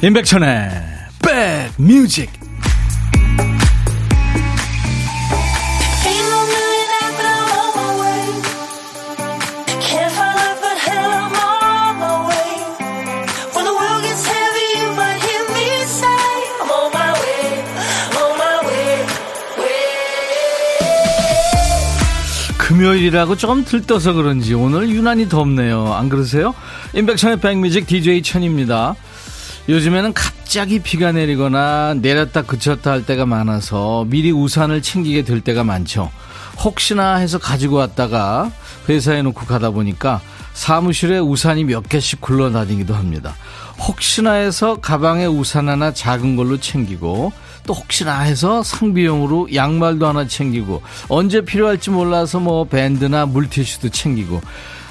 임백천의 백뮤직 금요일이라고 조금 들떠서 그런지 오늘 유난히 덥네요. 안 그러세요? 임백천의 백뮤직 DJ 천입니다. 요즘에는 갑자기 비가 내리거나 내렸다 그쳤다 할 때가 많아서 미리 우산을 챙기게 될 때가 많죠. 혹시나 해서 가지고 왔다가 회사에 놓고 가다 보니까 사무실에 우산이 몇 개씩 굴러다니기도 합니다. 혹시나 해서 가방에 우산 하나 작은 걸로 챙기고 또 혹시나 해서 상비용으로 양말도 하나 챙기고 언제 필요할지 몰라서 뭐 밴드나 물티슈도 챙기고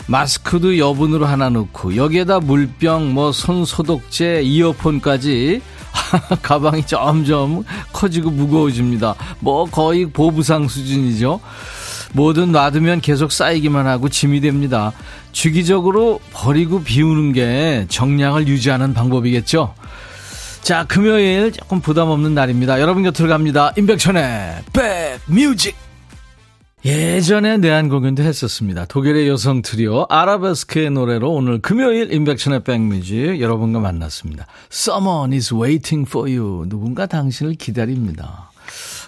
마스크도 여분으로 하나 넣고 여기에다 물병, 뭐 손소독제, 이어폰까지 가방이 점점 커지고 무거워집니다. 뭐 거의 보부상 수준이죠. 뭐든 놔두면 계속 쌓이기만 하고 짐이 됩니다. 주기적으로 버리고 비우는 게 정량을 유지하는 방법이겠죠. 자, 금요일 조금 부담 없는 날입니다. 여러분 곁으로 갑니다. 임백천의 백뮤직. 예전에 내한 공연도 했었습니다. 독일의 여성 트리오 아라베스크의 노래로 오늘 금요일 인백션의 백뮤직 여러분과 만났습니다. Someone is waiting for you. 누군가 당신을 기다립니다.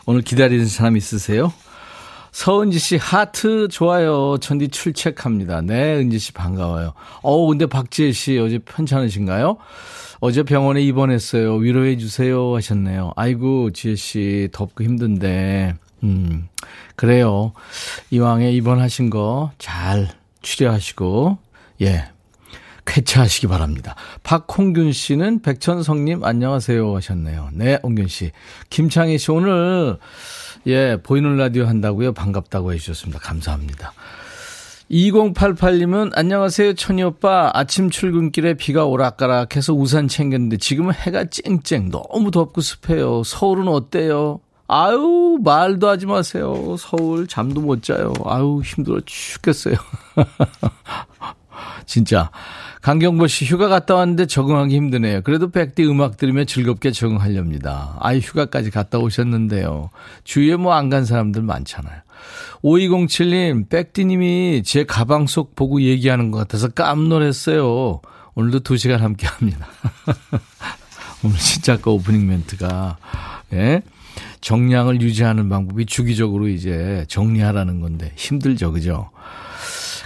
오늘 기다리는 사람 있으세요? 서은지 씨 하트 좋아요. 천디 출첵합니다. 네, 은지 씨 반가워요. 어 근데 박지혜 씨 어제 편찮으신가요? 어제 병원에 입원했어요. 위로해 주세요 하셨네요. 아이고 지혜 씨 덥고 힘든데 음, 그래요. 이왕에 입원하신 거 잘 치료하시고, 예, 쾌차하시기 바랍니다. 박홍균 씨는 백천성님 안녕하세요 하셨네요. 네, 홍균 씨. 김창희 씨 오늘, 예, 보이는 라디오 한다고요. 반갑다고 해주셨습니다. 감사합니다. 2088님은 안녕하세요 천희 오빠 아침 출근길에 비가 오락가락해서 우산 챙겼는데 지금은 해가 쨍쨍 너무 덥고 습해요 서울은 어때요 아유, 말도 하지 마세요. 서울 잠도 못 자요. 아유, 힘들어 죽겠어요. 진짜. 강경보 씨 휴가 갔다 왔는데 적응하기 힘드네요. 그래도 백디 음악 들으며 즐겁게 적응하렵니다. 아이 휴가까지 갔다 오셨는데요. 주위에 뭐 안 간 사람들 많잖아요. 5207님, 백디님이 제 가방 속 보고 얘기하는 것 같아서 깜놀했어요. 오늘도 2시간 함께 합니다. 오늘 진짜 아까 오프닝 멘트가, 예? 정량을 유지하는 방법이 주기적으로 이제 정리하라는 건데 힘들죠, 그죠?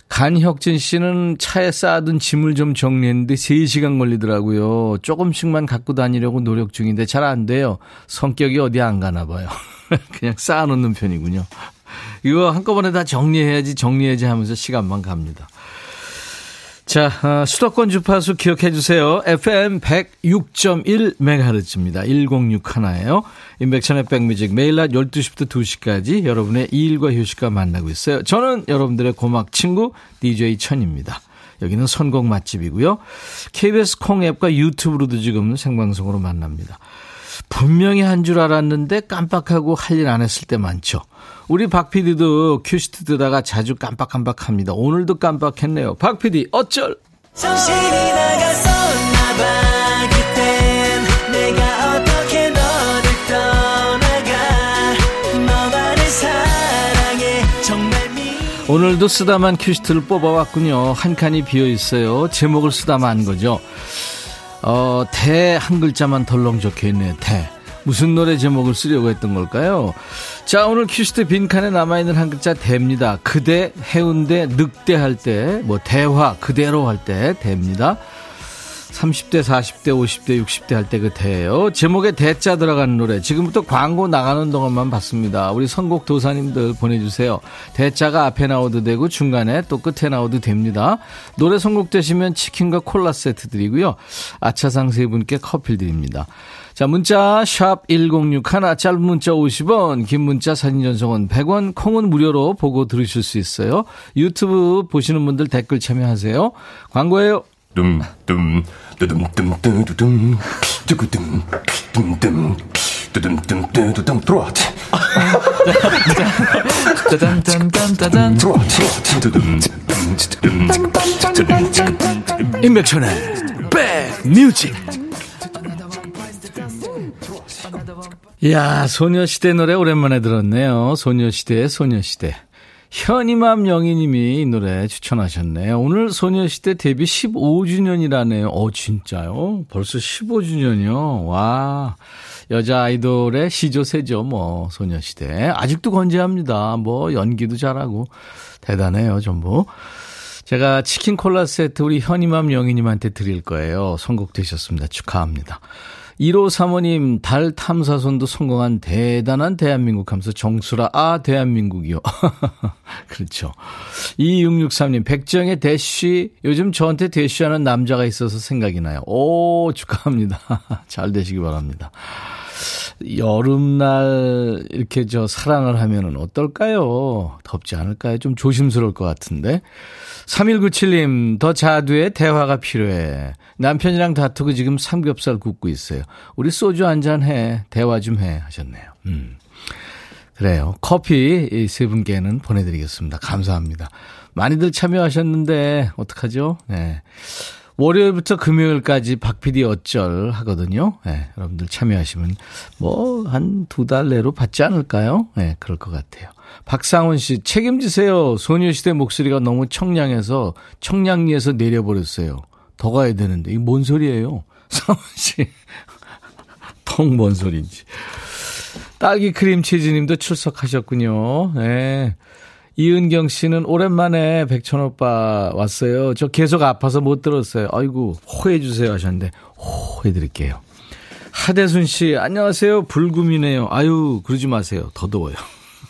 간혁진 씨는 차에 쌓아둔 짐을 좀 정리했는데 3시간 걸리더라고요. 조금씩만 갖고 다니려고 노력 중인데 잘 안 돼요. 성격이 어디 안 가나 봐요. 그냥 쌓아놓는 편이군요. 이거 한꺼번에 다 정리해야지 정리해야지 하면서 시간만 갑니다. 자, 어, 수도권 주파수 기억해 주세요. FM 106.1MHz입니다. 106 하나예요. 인백천의 백뮤직 매일 낮 12시부터 2시까지 여러분의 일과 휴식과 만나고 있어요. 저는 여러분들의 고막 친구 DJ 천입니다. 여기는 선곡 맛집이고요. KBS 콩 앱과 유튜브로도 지금 생방송으로 만납니다. 분명히 한 줄 알았는데 깜빡하고 할 일 안 했을 때 많죠. 우리 박 PD도 큐시트 뜨다가 자주 깜빡깜빡 합니다. 오늘도 깜빡했네요. 박 PD 어쩔? 오늘도 쓰다만 큐시트를 뽑아왔군요. 한 칸이 비어 있어요. 제목을 쓰다만 한 거죠. 어, 대 한 글자만 덜렁 적혀 있네요. 대. 무슨 노래 제목을 쓰려고 했던 걸까요? 자, 오늘 큐시트 빈칸에 남아있는 한 글자 대입니다. 그대, 해운대, 늑대 할 때, 뭐, 대화, 그대로 할 때, 대입니다. 30대, 40대, 50대, 60대 할 때 그 대예요. 제목에 대자 들어가는 노래. 지금부터 광고 나가는 동안만 받습니다. 우리 선곡 도사님들 보내주세요. 대자가 앞에 나오도 되고 중간에 또 끝에 나오도 됩니다. 노래 선곡되시면 치킨과 콜라 세트 드리고요. 아차상 세 분께 커피 드립니다. 자, 문자 샵 1061, 짧은 문자 50원, 긴 문자 사진 전송은 100원, 콩은 무료로 보고 들으실 수 있어요. 유튜브 보시는 분들 댓글 참여하세요. 광고예요. 둠둠 두둠둠두두둠 두구둠 둠둠 두둠둠두둠 들어와 짜잔짠짠짠짠 들어와 두둠 임백천의 백뮤직. 이야 소녀시대 노래 오랜만에 들었네요. 소녀시대의 소녀시대. 현이맘 영희님이 이 노래 추천하셨네요. 오늘 소녀시대 데뷔 15주년이라네요. 어, 진짜요? 벌써 15주년이요? 와. 여자 아이돌의 시조세죠, 뭐, 소녀시대. 아직도 건재합니다. 뭐, 연기도 잘하고. 대단해요, 전부. 제가 치킨 콜라 세트 우리 현이맘 영희님한테 드릴 거예요. 선곡되셨습니다. 축하합니다. 1호 사모님, 달 탐사선도 성공한 대단한 대한민국 하면서 정수라, 아, 대한민국이요. 그렇죠. 2663님, 백정의 대쉬, 요즘 저한테 대쉬하는 남자가 있어서 생각이 나요. 오, 축하합니다. 잘 되시기 바랍니다. 여름날 이렇게 저 사랑을 하면은 어떨까요? 덥지 않을까요? 좀 조심스러울 것 같은데. 3197님, 더 자두의 대화가 필요해. 남편이랑 다투고 지금 삼겹살 굽고 있어요. 우리 소주 한잔 해. 대화 좀 해. 하셨네요. 음. 그래요. 커피 세 분께는 보내드리겠습니다. 감사합니다. 많이들 참여하셨는데, 어떡하죠? 네. 월요일부터 금요일까지 박PD 어쩔 하거든요. 네, 여러분들 참여하시면 뭐 한 두 달 내로 받지 않을까요? 네, 그럴 것 같아요. 박상훈 씨, 책임지세요. 소녀시대 목소리가 너무 청량해서 청량리에서 내려버렸어요. 더 가야 되는데. 이게 뭔 소리예요? 상훈 씨. 통 뭔 소리인지. 딸기 크림 치즈님도 출석하셨군요. 네. 이은경 씨는 오랜만에 백천 오빠 왔어요. 저 계속 아파서 못 들었어요. 아이고, 호해 주세요 하셨는데, 호해 드릴게요. 하대순 씨, 안녕하세요. 불금이네요. 아유, 그러지 마세요. 더 더워요.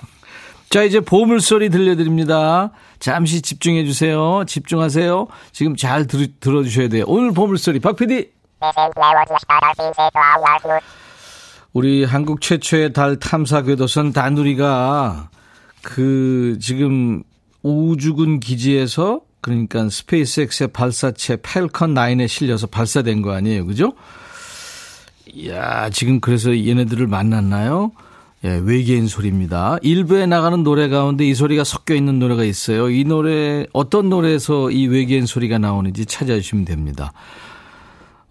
자, 이제 보물소리 들려드립니다. 잠시 집중해 주세요. 집중하세요. 지금 잘 들, 들어주셔야 돼요. 오늘 보물소리, 박 PD. 우리 한국 최초의 달 탐사 궤도선 다누리가 그 지금 우주군 기지에서 그러니까 스페이스X의 발사체 펠컨 9에 실려서 발사된 거 아니에요. 그죠? 이야, 지금 그래서 얘네들을 만났나요? 예, 외계인 소리입니다. 일부에 나가는 노래 가운데 이 소리가 섞여 있는 노래가 있어요. 이 노래, 어떤 노래에서 이 외계인 소리가 나오는지 찾아주시면 됩니다.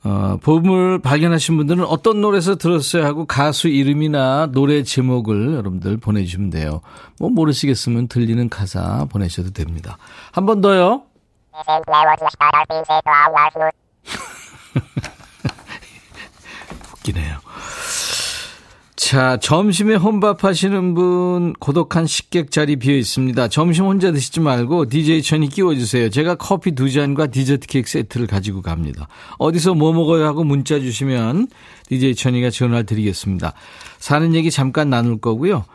어, 보물 발견하신 분들은 어떤 노래에서 들었어요 하고 가수 이름이나 노래 제목을 여러분들 보내주시면 돼요. 뭐 모르시겠으면 들리는 가사 보내셔도 됩니다. 한 번 더요. 웃기네요. 자, 점심에 혼밥 하시는 분 고독한 식객 자리 비어 있습니다. 점심 혼자 드시지 말고 DJ 천이 끼워주세요. 제가 커피 두 잔과 디저트 케이크 세트를 가지고 갑니다. 어디서 뭐 먹어요 하고 문자 주시면 DJ 천이가 전화를 드리겠습니다. 사는 얘기 잠깐 나눌 거고요.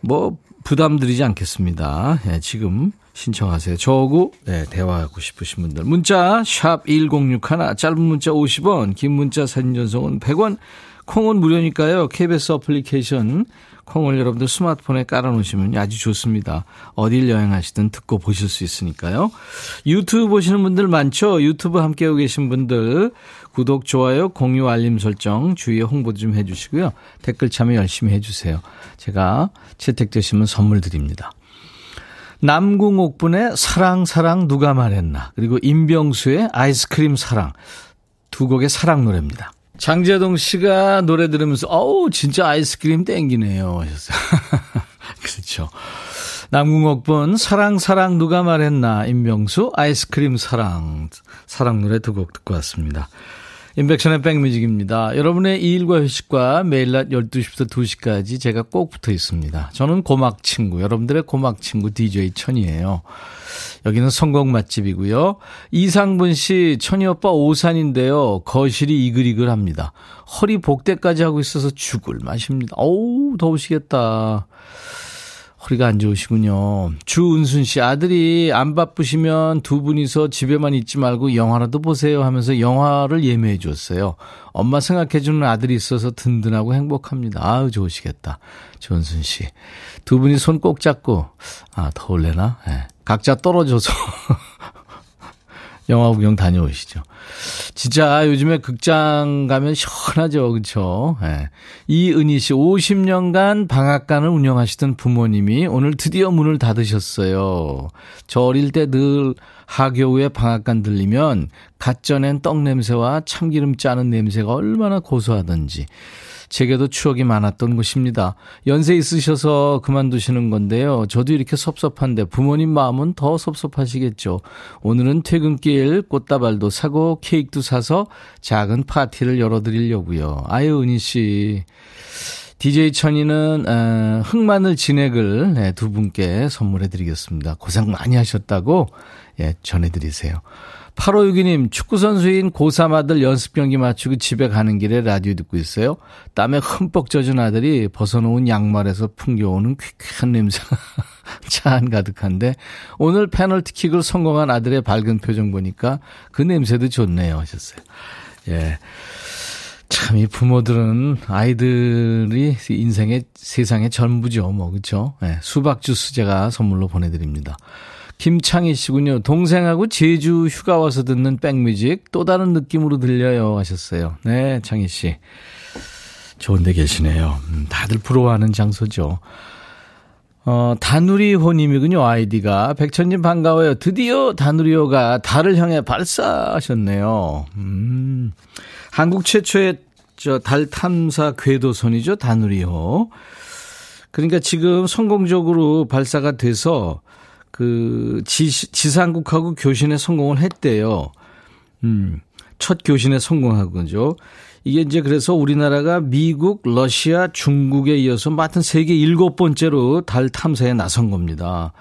뭐 부담 드리지 않겠습니다. 네, 지금 신청하세요. 저하고 네, 대화하고 싶으신 분들 문자 샵 1061, 짧은 문자 50원, 긴 문자 사진 전송은 100원, 콩은 무료니까요. KBS 어플리케이션 콩을 여러분들 스마트폰에 깔아놓으시면 아주 좋습니다. 어딜 여행하시든 듣고 보실 수 있으니까요. 유튜브 보시는 분들 많죠? 유튜브 함께하고 계신 분들 구독, 좋아요, 공유, 알림 설정 주위에 홍보 좀 해주시고요. 댓글 참여 열심히 해주세요. 제가 채택되시면 선물 드립니다. 남궁옥분의 사랑 사랑 누가 말했나 그리고 임병수의 아이스크림 사랑 두 곡의 사랑 노래입니다. 장재동 씨가 노래 들으면서 어우 진짜 아이스크림 땡기네요 하셨어요. 그렇죠. 남궁옥분 사랑 사랑 누가 말했나 임명수 아이스크림 사랑 사랑 노래 두 곡 듣고 왔습니다. 인백션의 백뮤직입니다. 여러분의 일과 휴식과 매일 낮 12시부터 2시까지 제가 꼭 붙어 있습니다. 저는 고막 친구, 여러분들의 고막 친구 DJ 천이에요. 여기는 성공 맛집이고요. 이상분 씨, 천이 오빠 오산인데요. 거실이 이글이글합니다. 허리 복대까지 하고 있어서 죽을 맛입니다. 어우, 더우시겠다. 허리가 안 좋으시군요. 주은순 씨 아들이 안 바쁘시면 두 분이서 집에만 있지 말고 영화라도 보세요 하면서 영화를 예매해 줬어요. 엄마 생각해 주는 아들이 있어서 든든하고 행복합니다. 아우 좋으시겠다. 주은순 씨. 두 분이 손 꼭 잡고 아 더울래나? 네. 각자 떨어져서 영화 구경 다녀오시죠. 진짜 요즘에 극장 가면 시원하죠. 그렇죠? 네. 이은희 씨 50년간 방앗간을 운영하시던 부모님이 오늘 드디어 문을 닫으셨어요. 저 어릴 때 늘 하교우에 방앗간 들리면 갓 쪄낸 떡 냄새와 참기름 짜는 냄새가 얼마나 고소하던지 제게도 추억이 많았던 곳입니다. 연세 있으셔서 그만두시는 건데요. 저도 이렇게 섭섭한데 부모님 마음은 더 섭섭하시겠죠. 오늘은 퇴근길 꽃다발도 사고 케이크도 사서 작은 파티를 열어드리려고요. 아유, 은희 씨. DJ 천이는 어, 흑마늘 진액을 네, 두 분께 선물해 드리겠습니다. 고생 많이 하셨다고 예, 전해 드리세요. 8562님, 축구선수인 고3 아들 연습 경기 마치고 집에 가는 길에 라디오 듣고 있어요. 땀에 흠뻑 젖은 아들이 벗어놓은 양말에서 풍겨오는 퀴퀴한 냄새가 차안 가득한데, 오늘 페널티킥을 성공한 아들의 밝은 표정 보니까 그 냄새도 좋네요. 하셨어요. 예. 참, 이 부모들은 아이들이 인생의 세상의 전부죠. 뭐, 그쵸? 예. 수박 주스 제가 선물로 보내드립니다. 김창희 씨군요. 동생하고 제주 휴가 와서 듣는 백뮤직 또 다른 느낌으로 들려요 하셨어요. 네, 창희 씨. 좋은 데 계시네요. 음, 다들 부러워하는 장소죠. 어, 다누리호님이군요, 아이디가. 백천님 반가워요. 드디어 다누리호가 달을 향해 발사하셨네요. 음, 한국 최초의 저 달 탐사 궤도선이죠, 다누리호. 그러니까 지금 성공적으로 발사가 돼서 그 지, 지상국하고 교신에 성공을 했대요. 음, 첫 교신에 성공한 거죠. 이게 이제 그래서 우리나라가 미국, 러시아, 중국에 이어서 맡은 세계 일곱 번째로 달 탐사에 나선 겁니다.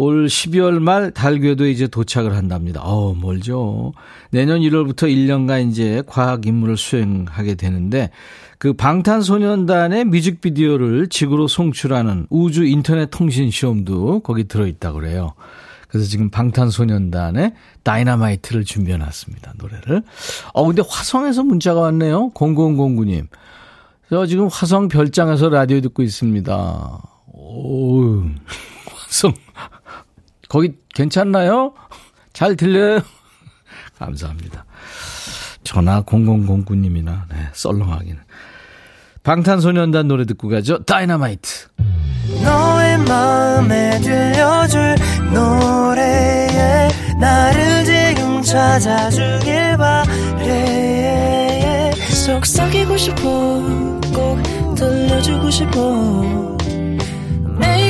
올 12월 말 달궤도에 이제 도착을 한답니다. 어, 멀죠. 내년 1월부터 1년간 이제 과학 임무를 수행하게 되는데 그 방탄소년단의 뮤직비디오를 지구로 송출하는 우주 인터넷 통신 시험도 거기 들어있다고 그래요. 그래서 지금 방탄소년단의 다이너마이트를 준비해 놨습니다. 노래를. 어, 근데 화성에서 문자가 왔네요. 0009님. 저 지금 화성 별장에서 라디오 듣고 있습니다. 오, 화성. 거기 괜찮나요? 잘 들려요? 감사합니다. 전화 0009님이나, 네, 썰렁하기는. 방탄소년단 노래 듣고 가죠. 다이너마이트. 너의 마음에 들려줄 노래에 나를 지금 찾아주길 바래 속삭이고 싶어 꼭 들려주고 싶어 매우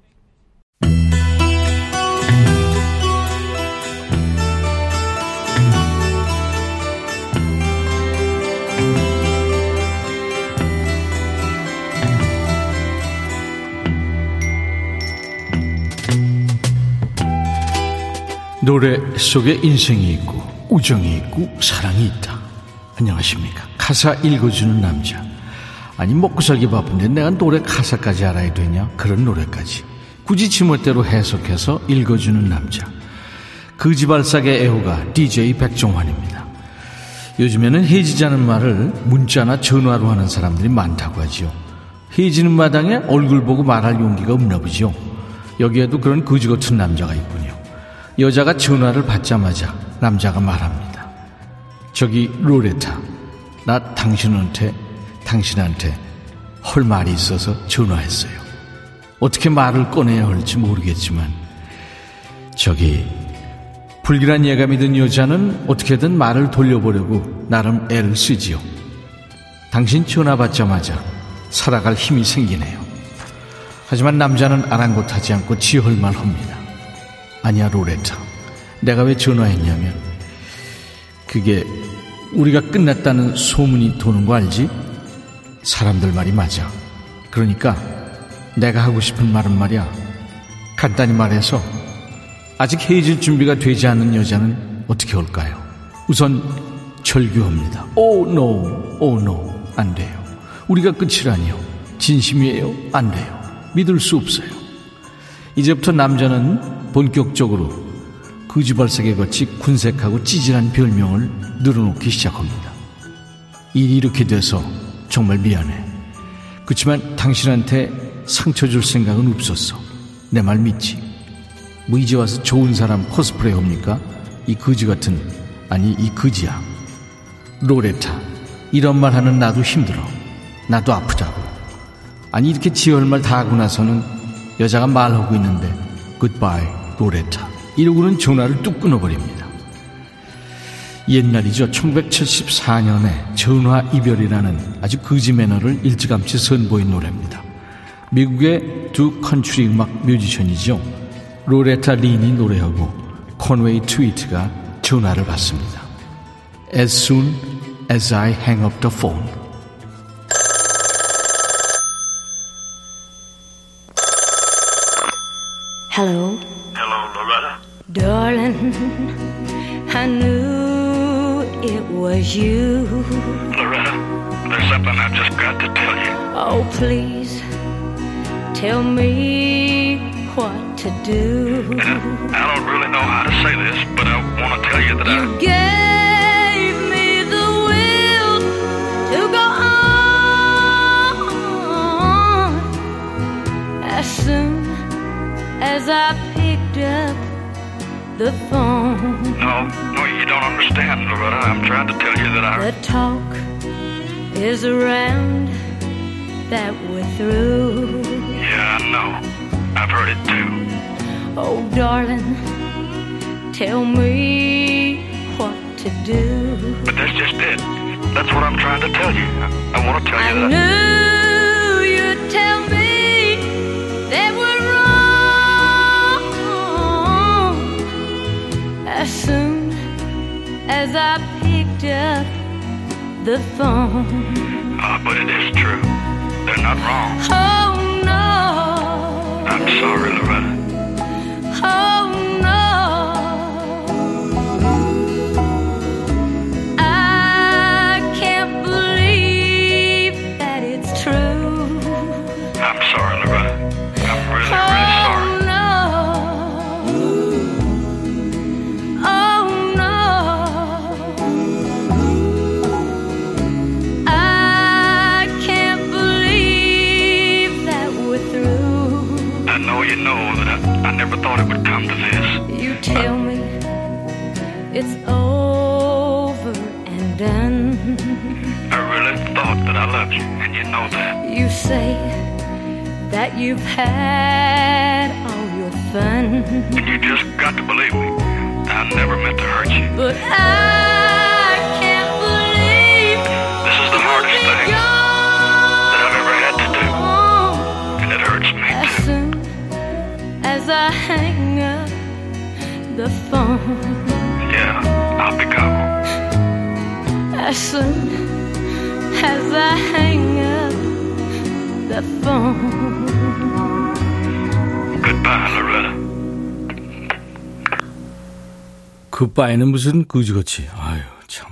노래 속에 인생이 있고 우정이 있고 사랑이 있다. 안녕하십니까. 가사 읽어주는 남자. 아니 먹고 살기 바쁜데 내가 노래 가사까지 알아야 되냐? 그런 노래까지. 굳이 지멋대로 해석해서 읽어주는 남자. 그지발삭의 애호가 DJ 백종환입니다. 요즘에는 해지자는 말을 문자나 전화로 하는 사람들이 많다고 하지요. 해지는 마당에 얼굴 보고 말할 용기가 없나 보죠. 여기에도 그런 거지 같은 남자가 있군요. 여자가 전화를 받자마자 남자가 말합니다. 저기 로레타, 나 당신한테, 당신한테 할 말이 있어서 전화했어요. 어떻게 말을 꺼내야 할지 모르겠지만, 저기, 불길한 예감이 든 여자는 어떻게든 말을 돌려보려고 나름 애를 쓰지요. 당신 전화 받자마자 살아갈 힘이 생기네요. 하지만 남자는 아랑곳하지 않고 지헐말 합니다. 아니야, 로레타. 내가 왜 전화했냐면, 그게 우리가 끝났다는 소문이 도는 거 알지? 사람들 말이 맞아. 그러니까 내가 하고 싶은 말은 말이야. 간단히 말해서 아직 헤어질 준비가 되지 않는 여자는 어떻게 할까요? 우선 절규합니다. Oh, no, oh, no. 안 돼요. 우리가 끝이라니요. 진심이에요. 안 돼요. 믿을 수 없어요. 이제부터 남자는 본격적으로 그지발색에 거치 군색하고 찌질한 변명을 늘어놓기 시작합니다. 일이 이렇게 돼서 정말 미안해. 그렇지만 당신한테 상처 줄 생각은 없었어. 내 말 믿지? 뭐 이제 와서 좋은 사람 코스프레 합니까? 이 거지 같은 아니 이 거지야. 로레타 이런 말 하는 나도 힘들어. 나도 아프다고. 아니 이렇게 지 할 말 다 하고 나서는 여자가 말하고 있는데 굿바이 로레타 이러고는 전화를 뚝 끊어버립니다. 옛날이죠. 1974년에 전화 이별이라는 아주 거지 매너를 일찌감치 선보인 노래입니다. 미국의 두 컨트리 음악 뮤지션이죠. 로레타 린이 노래하고 컨웨이 트위트가 전화를 받습니다. As soon as I hang up the phone. Hello. Hello, Loretta. Darling, I knew it was you. Loretta, there's something I've just got to tell you. Oh, please tell me what to do. I don't really know how to say this, but I want to tell you that You I. as I picked up the phone. No, no, you don't understand, Loretta. I'm trying to tell you that I. The talk is around that we're through. Yeah, I know. I've heard it too. Oh, darling, tell me what to do. But that's just it. That's what I'm trying to tell you. I, I want to tell I you that. I knew you'd tell me the phone. Uh, but it is true. They're not wrong. Oh no. I'm sorry, Loretta. Oh thought it would come to this. You tell me it's over and done. I really thought that I loved you, and you know that. You say that you've had all your fun, And you just got to believe me. I never meant to hurt you. but I can't believe This is the hardest thing as I hang up the phone. Yeah, I'll be gone. As soon as I hang up the phone. Goodbye, Loretta. 굿바이는 무슨 그지같이. 아유, 참.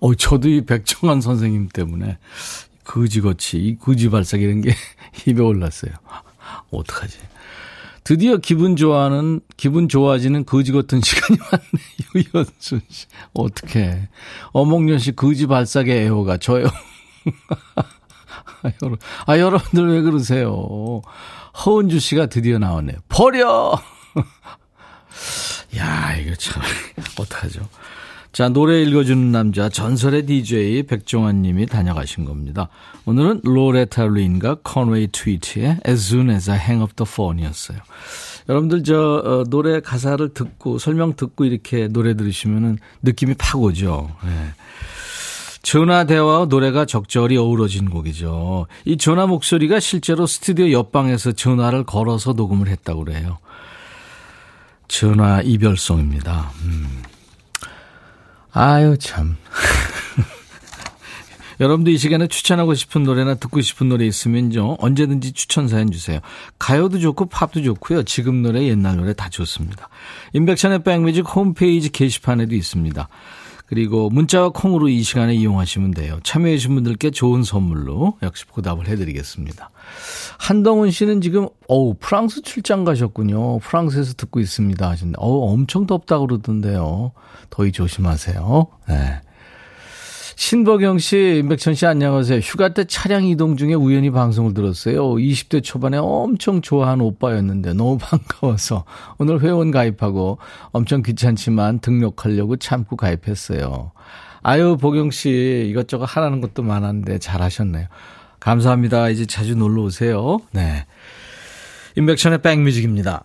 어, 저도 이 백종환 선생님 때문에 그지같이, 이 그지발삭 이런 게 입에 올랐어요. 어떡하지? 드디어 기분 좋아하는, 기분 좋아지는 거지 같은 시간이 왔네. 유연순 씨. 어떡해. 어몽련 씨 거지 발삭의 애호가 저요. 아, 여러분, 아, 여러분들 왜 그러세요? 허은주 씨가 드디어 나왔네요. 버려! 야, 이거 참, 어떡하죠? 자, 노래 읽어주는 남자, 전설의 DJ 백종환 님이 다녀가신 겁니다. 오늘은 로레타 린과 컨웨이 트위티의 As Soon As I Hang Up The Phone이었어요. 여러분들 저, 어, 노래 가사를 듣고, 설명 듣고 이렇게 노래 들으시면은 느낌이 팍 오죠. 예. 전화 대화와 노래가 적절히 어우러진 곡이죠. 이 전화 목소리가 실제로 스튜디오 옆방에서 전화를 걸어서 녹음을 했다고 그래요. 전화 이별송입니다. 음. 아유, 참. 여러분도 이 시간에 추천하고 싶은 노래나 듣고 싶은 노래 있으면요. 언제든지 추천 사연 주세요. 가요도 좋고 팝도 좋고요. 지금 노래, 옛날 노래 다 좋습니다. 인백션의 백뮤직 홈페이지 게시판에도 있습니다. 그리고 문자와 콩으로 이 시간에 이용하시면 돼요. 참여해주신 분들께 좋은 선물로 역시 보답을 해드리겠습니다. 한동훈 씨는 지금 어우 프랑스 출장 가셨군요. 프랑스에서 듣고 있습니다 하신데 어우 엄청 덥다 그러던데요. 더위 조심하세요. 네. 신보경 씨, 임백천 씨 안녕하세요. 휴가 때 차량 이동 중에 우연히 방송을 들었어요. 20대 초반에 엄청 좋아하는 오빠였는데 너무 반가워서 오늘 회원 가입하고 엄청 귀찮지만 등록하려고 참고 가입했어요. 아유, 보경 씨 이것저것 하라는 것도 많았는데 잘하셨네요. 감사합니다. 이제 자주 놀러 오세요. 네. 임백천의 백뮤직입니다.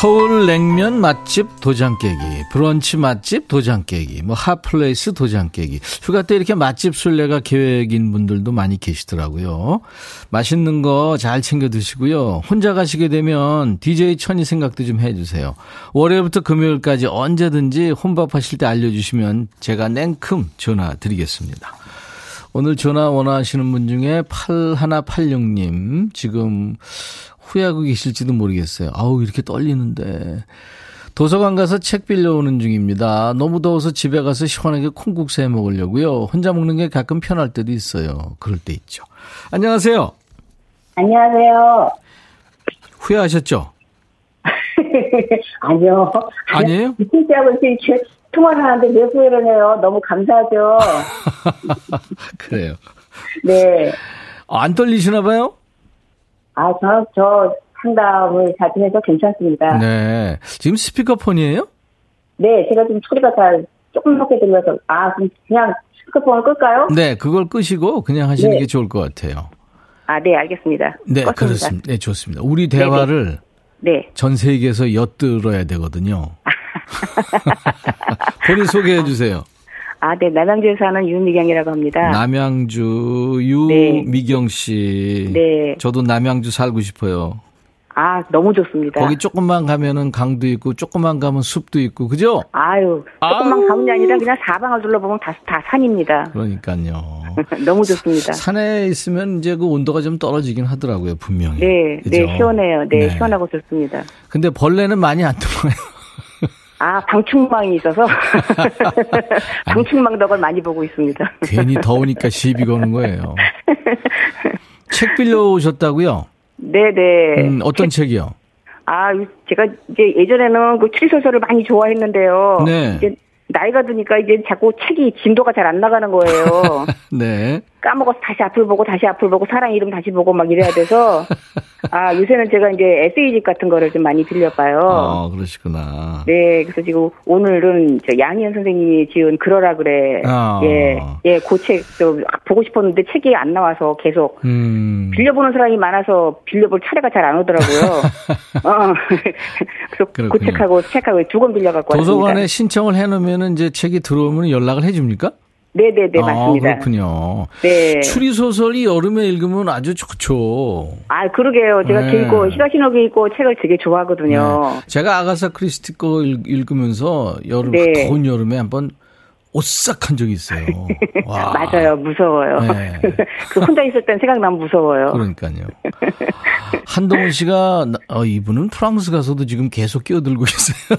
서울 냉면 맛집 도장 깨기, 브런치 맛집 도장 깨기, 뭐 hot place 도장 깨기. 휴가 때 이렇게 맛집 순례가 계획인 분들도 많이 계시더라고요. 맛있는 거 잘 챙겨 드시고요. 혼자 가시게 되면 DJ 천이 생각도 좀 해주세요. 월요일부터 금요일까지 언제든지 혼밥 하실 때 알려주시면 제가 냉큼 전화 드리겠습니다. 오늘 전화 원하시는 분 중에 8186님, 지금 후회하고 계실지도 모르겠어요. 아우, 이렇게 떨리는데. 도서관 가서 책 빌려오는 중입니다. 너무 더워서 집에 가서 시원하게 콩국수 해 먹으려고요. 혼자 먹는 게 가끔 편할 때도 있어요. 그럴 때 있죠. 안녕하세요. 안녕하세요. 후회하셨죠? 아니요. 아니에요? 진짜하고 이렇게 통화를 하는데 왜 후회를 해요? 너무 감사하죠. 그래요. 네. 안 떨리시나 봐요? 아, 저, 저 상담을 자주 해서 괜찮습니다. 네. 네. 지금 스피커폰이에요? 제가 좀 소리가 잘 조금밖에 들려서, 아, 그냥 스피커폰을 끌까요? 네, 그걸 끄시고 그냥 하시는 네. 게 좋을 것 같아요. 아, 네, 알겠습니다. 네, 껐습니다. 그렇습니다. 네, 좋습니다. 우리 대화를 네. 전 세계에서 엿들어야 되거든요. 본인 소개해 주세요. 아, 네, 남양주에 사는 윤미경이라고 합니다. 남양주 네. 유미경 씨. 네. 저도 남양주 살고 싶어요. 아, 너무 좋습니다. 거기 조금만 가면은 강도 있고 조금만 가면 숲도 있고 그죠? 아유, 조금만 아우. 가는 게 아니라 그냥 사방을 둘러보면 다, 다 산입니다. 그러니까요. 너무 좋습니다. 산에 있으면 이제 그 온도가 좀 떨어지긴 하더라고요, 분명히. 네, 그죠? 네, 시원해요. 네, 시원하고 좋습니다. 근데 벌레는 많이 안 들어와요. 아, 방충망이 있어서 방충망 덕을 많이 보고 있습니다. 괜히 더우니까 시비 거는 거예요. 책 빌려 오셨다고요? 네 네. 음, 어떤 책 이요? 아, 제가 이제 예전에는 그 추리소설을 많이 좋아했는데요. 네. 이제 나이가 드니까 이제 자꾸 책이 진도가 잘 안 나가는 거예요. 네. 까먹어서 다시 앞을 보고 다시 앞을 보고 사랑 이름 다시 보고 막 이래야 돼서 아 요새는 제가 이제 에세이집 같은 거를 좀 많이 빌려봐요. 어, 그러시구나. 네, 그래서 지금 오늘은 저 양희연 선생님이 지은 그러라 그래. 아. 예, 예, 그 책도 보고 싶었는데 책이 안 나와서 계속 음. 빌려보는 사람이 많아서 빌려볼 차례가 잘 안 오더라고요. 어, 그래서 그 그렇군요. 책하고 책하고 두 권 빌려갖고 도서관에 왔습니다. 신청을 해놓으면 이제 책이 들어오면 연락을 해줍니까? 네네네, 맞습니다. 아, 그렇군요. 네. 추리소설이 여름에 읽으면 아주 좋죠. 아, 그러게요. 제가 네. 길 읽고, 히가시노기 읽고 책을 되게 좋아하거든요. 네. 제가 아가사 크리스티 거 읽- 읽으면서 여름, 네. 더운 여름에 한번 오싹한 적이 있어요. 와. 맞아요. 무서워요. 네. 그 혼자 있을 땐 생각나면 무서워요. 그러니까요. 한동훈 씨가 나- 어, 이분은 프랑스 가서도 지금 계속 끼어들고 계세요.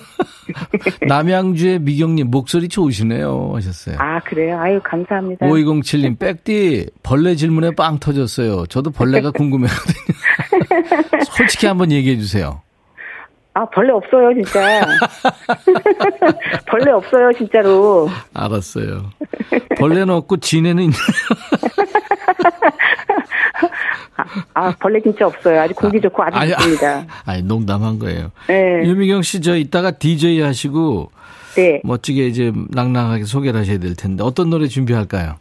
남양주의 미경님 목소리 좋으시네요 하셨어요. 아, 그래요? 아유, 감사합니다. 5207님 백디 벌레 질문에 빵 터졌어요. 저도 벌레가 궁금해거든요. 솔직히 한번 얘기해 주세요. 아, 벌레 없어요, 진짜. 벌레 없어요, 진짜로. 알았어요. 벌레는 없고 지네는 있네요. 아, 벌레 진짜 없어요. 아주 공기 좋고 아주 아니, 좋습니다. 아니 농담한 거예요. 네. 유미경 씨 저 이따가 DJ 하시고 네. 멋지게 이제 낭낭하게 소개를 하셔야 될 텐데 어떤 노래 준비할까요?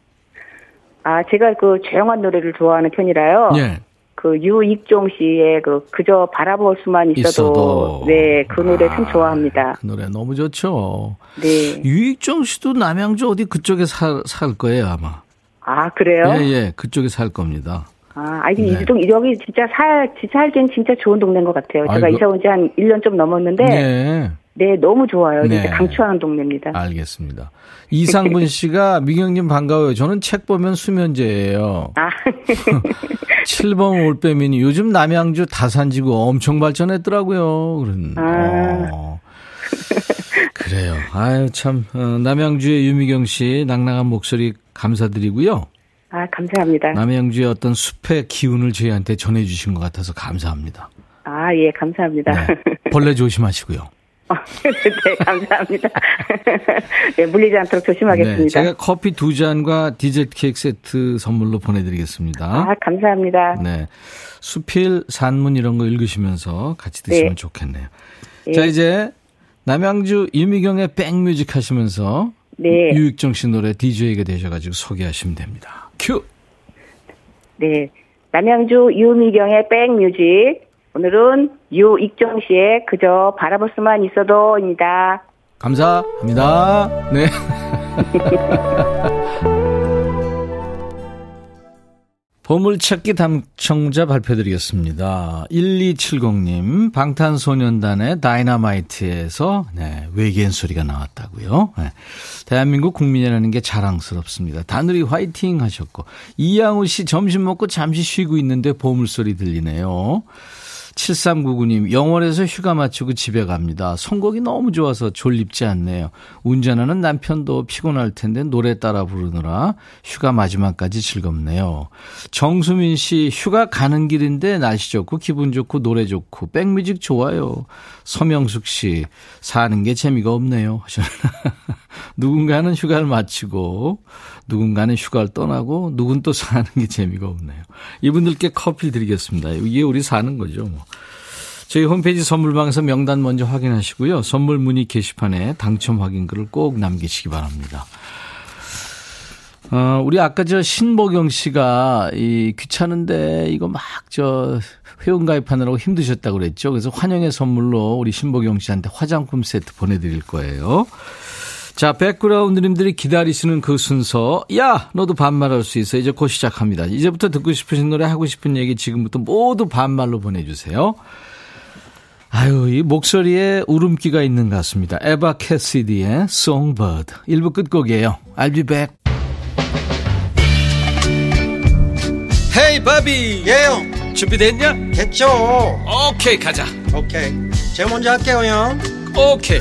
아, 제가 그 조용한 노래를 좋아하는 편이라요. 예. 그 유익종 씨의 그 그저 바라볼 수만 있어도, 있어도. 네, 그 노래 참 아, 좋아합니다. 그 노래 너무 좋죠. 네. 유익정 씨도 남양주 어디 그쪽에 살, 살 거예요, 아마. 아, 그래요? 예, 예. 그쪽에 살 겁니다. 아, 아니, 네. 이 동- 여기 진짜 살, 진짜 살기엔 진짜 좋은 동네인 것 같아요. 제가 아이고. 이사 온 지 한 1년 좀 넘었는데, 네. 예. 네, 너무 좋아요. 네. 진짜 강추하는 동네입니다. 알겠습니다. 이상분 씨가 미경님 반가워요. 저는 책 보면 수면제예요. 아, 7번 올빼미니 요즘 남양주 다산지구 엄청 발전했더라고요. 그런. 아. 어. 그래요. 아유 참 어, 남양주의 유미경 씨 낭낭한 목소리 감사드리고요. 아, 감사합니다. 남양주의 어떤 숲의 기운을 저희한테 전해주신 것 같아서 감사합니다. 아, 예, 감사합니다. 네. 벌레 조심하시고요. 네, 감사합니다. 네, 물리지 않도록 조심하겠습니다. 네, 제가 커피 두 잔과 디저트 케이크 세트 선물로 보내드리겠습니다. 아, 감사합니다. 네. 수필, 산문 이런 거 읽으시면서 같이 드시면 네. 좋겠네요. 예. 자, 이제 남양주 유미경의 백뮤직 하시면서 네. 유익정 씨 노래 DJ가 되셔가지고 소개하시면 됩니다. 큐! 네. 남양주 유미경의 백뮤직. 오늘은 유익정 씨의 그저 바라볼 수만 있어도입니다. 감사합니다. 네. 보물찾기 당첨자 발표드리겠습니다. 1270님, 방탄소년단의 다이너마이트에서, 네, 외계인 소리가 나왔다고요. 네. 대한민국 국민이라는 게 자랑스럽습니다. 다누리 화이팅 하셨고, 이양우 씨 점심 먹고 잠시 쉬고 있는데 보물소리 들리네요. 7399님, 영월에서 휴가 마치고 집에 갑니다. 선곡이 너무 좋아서 졸립지 않네요. 운전하는 남편도 피곤할 텐데 노래 따라 부르느라 휴가 마지막까지 즐겁네요. 정수민 씨, 휴가 가는 길인데 날씨 좋고 기분 좋고 노래 좋고 백뮤직 좋아요. 서명숙 씨, 사는 게 재미가 없네요. 누군가는 휴가를 마치고 누군가는 휴가를 떠나고 누군 또 사는 게 재미가 없네요. 이분들께 커피 드리겠습니다. 이게 우리 사는 거죠. 뭐. 저희 홈페이지 선물방에서 명단 먼저 확인하시고요. 선물 문의 게시판에 당첨 확인글을 꼭 남기시기 바랍니다. 어, 우리 아까 저 신보경 씨가 이 귀찮은데 이거 막 저 회원 가입하느라고 힘드셨다고 그랬죠. 그래서 환영의 선물로 우리 신보경 씨한테 화장품 세트 보내드릴 거예요. 자, 백그라운드님들이 기다리시는 그 순서. 야, 너도 반말할 수 있어. 이제 곧 시작합니다. 이제부터 듣고 싶으신 노래, 하고 싶은 얘기 지금부터 모두 반말로 보내주세요. 아유, 이 목소리에 울음기가 있는 것 같습니다. 에바 캐시디의 Songbird. 1부 끝곡이에요. I'll be back. 헤이, 바비. 예영 준비됐냐? 됐죠 오케이, 가자. 오케이 제가 먼저 할게요 형 오케이.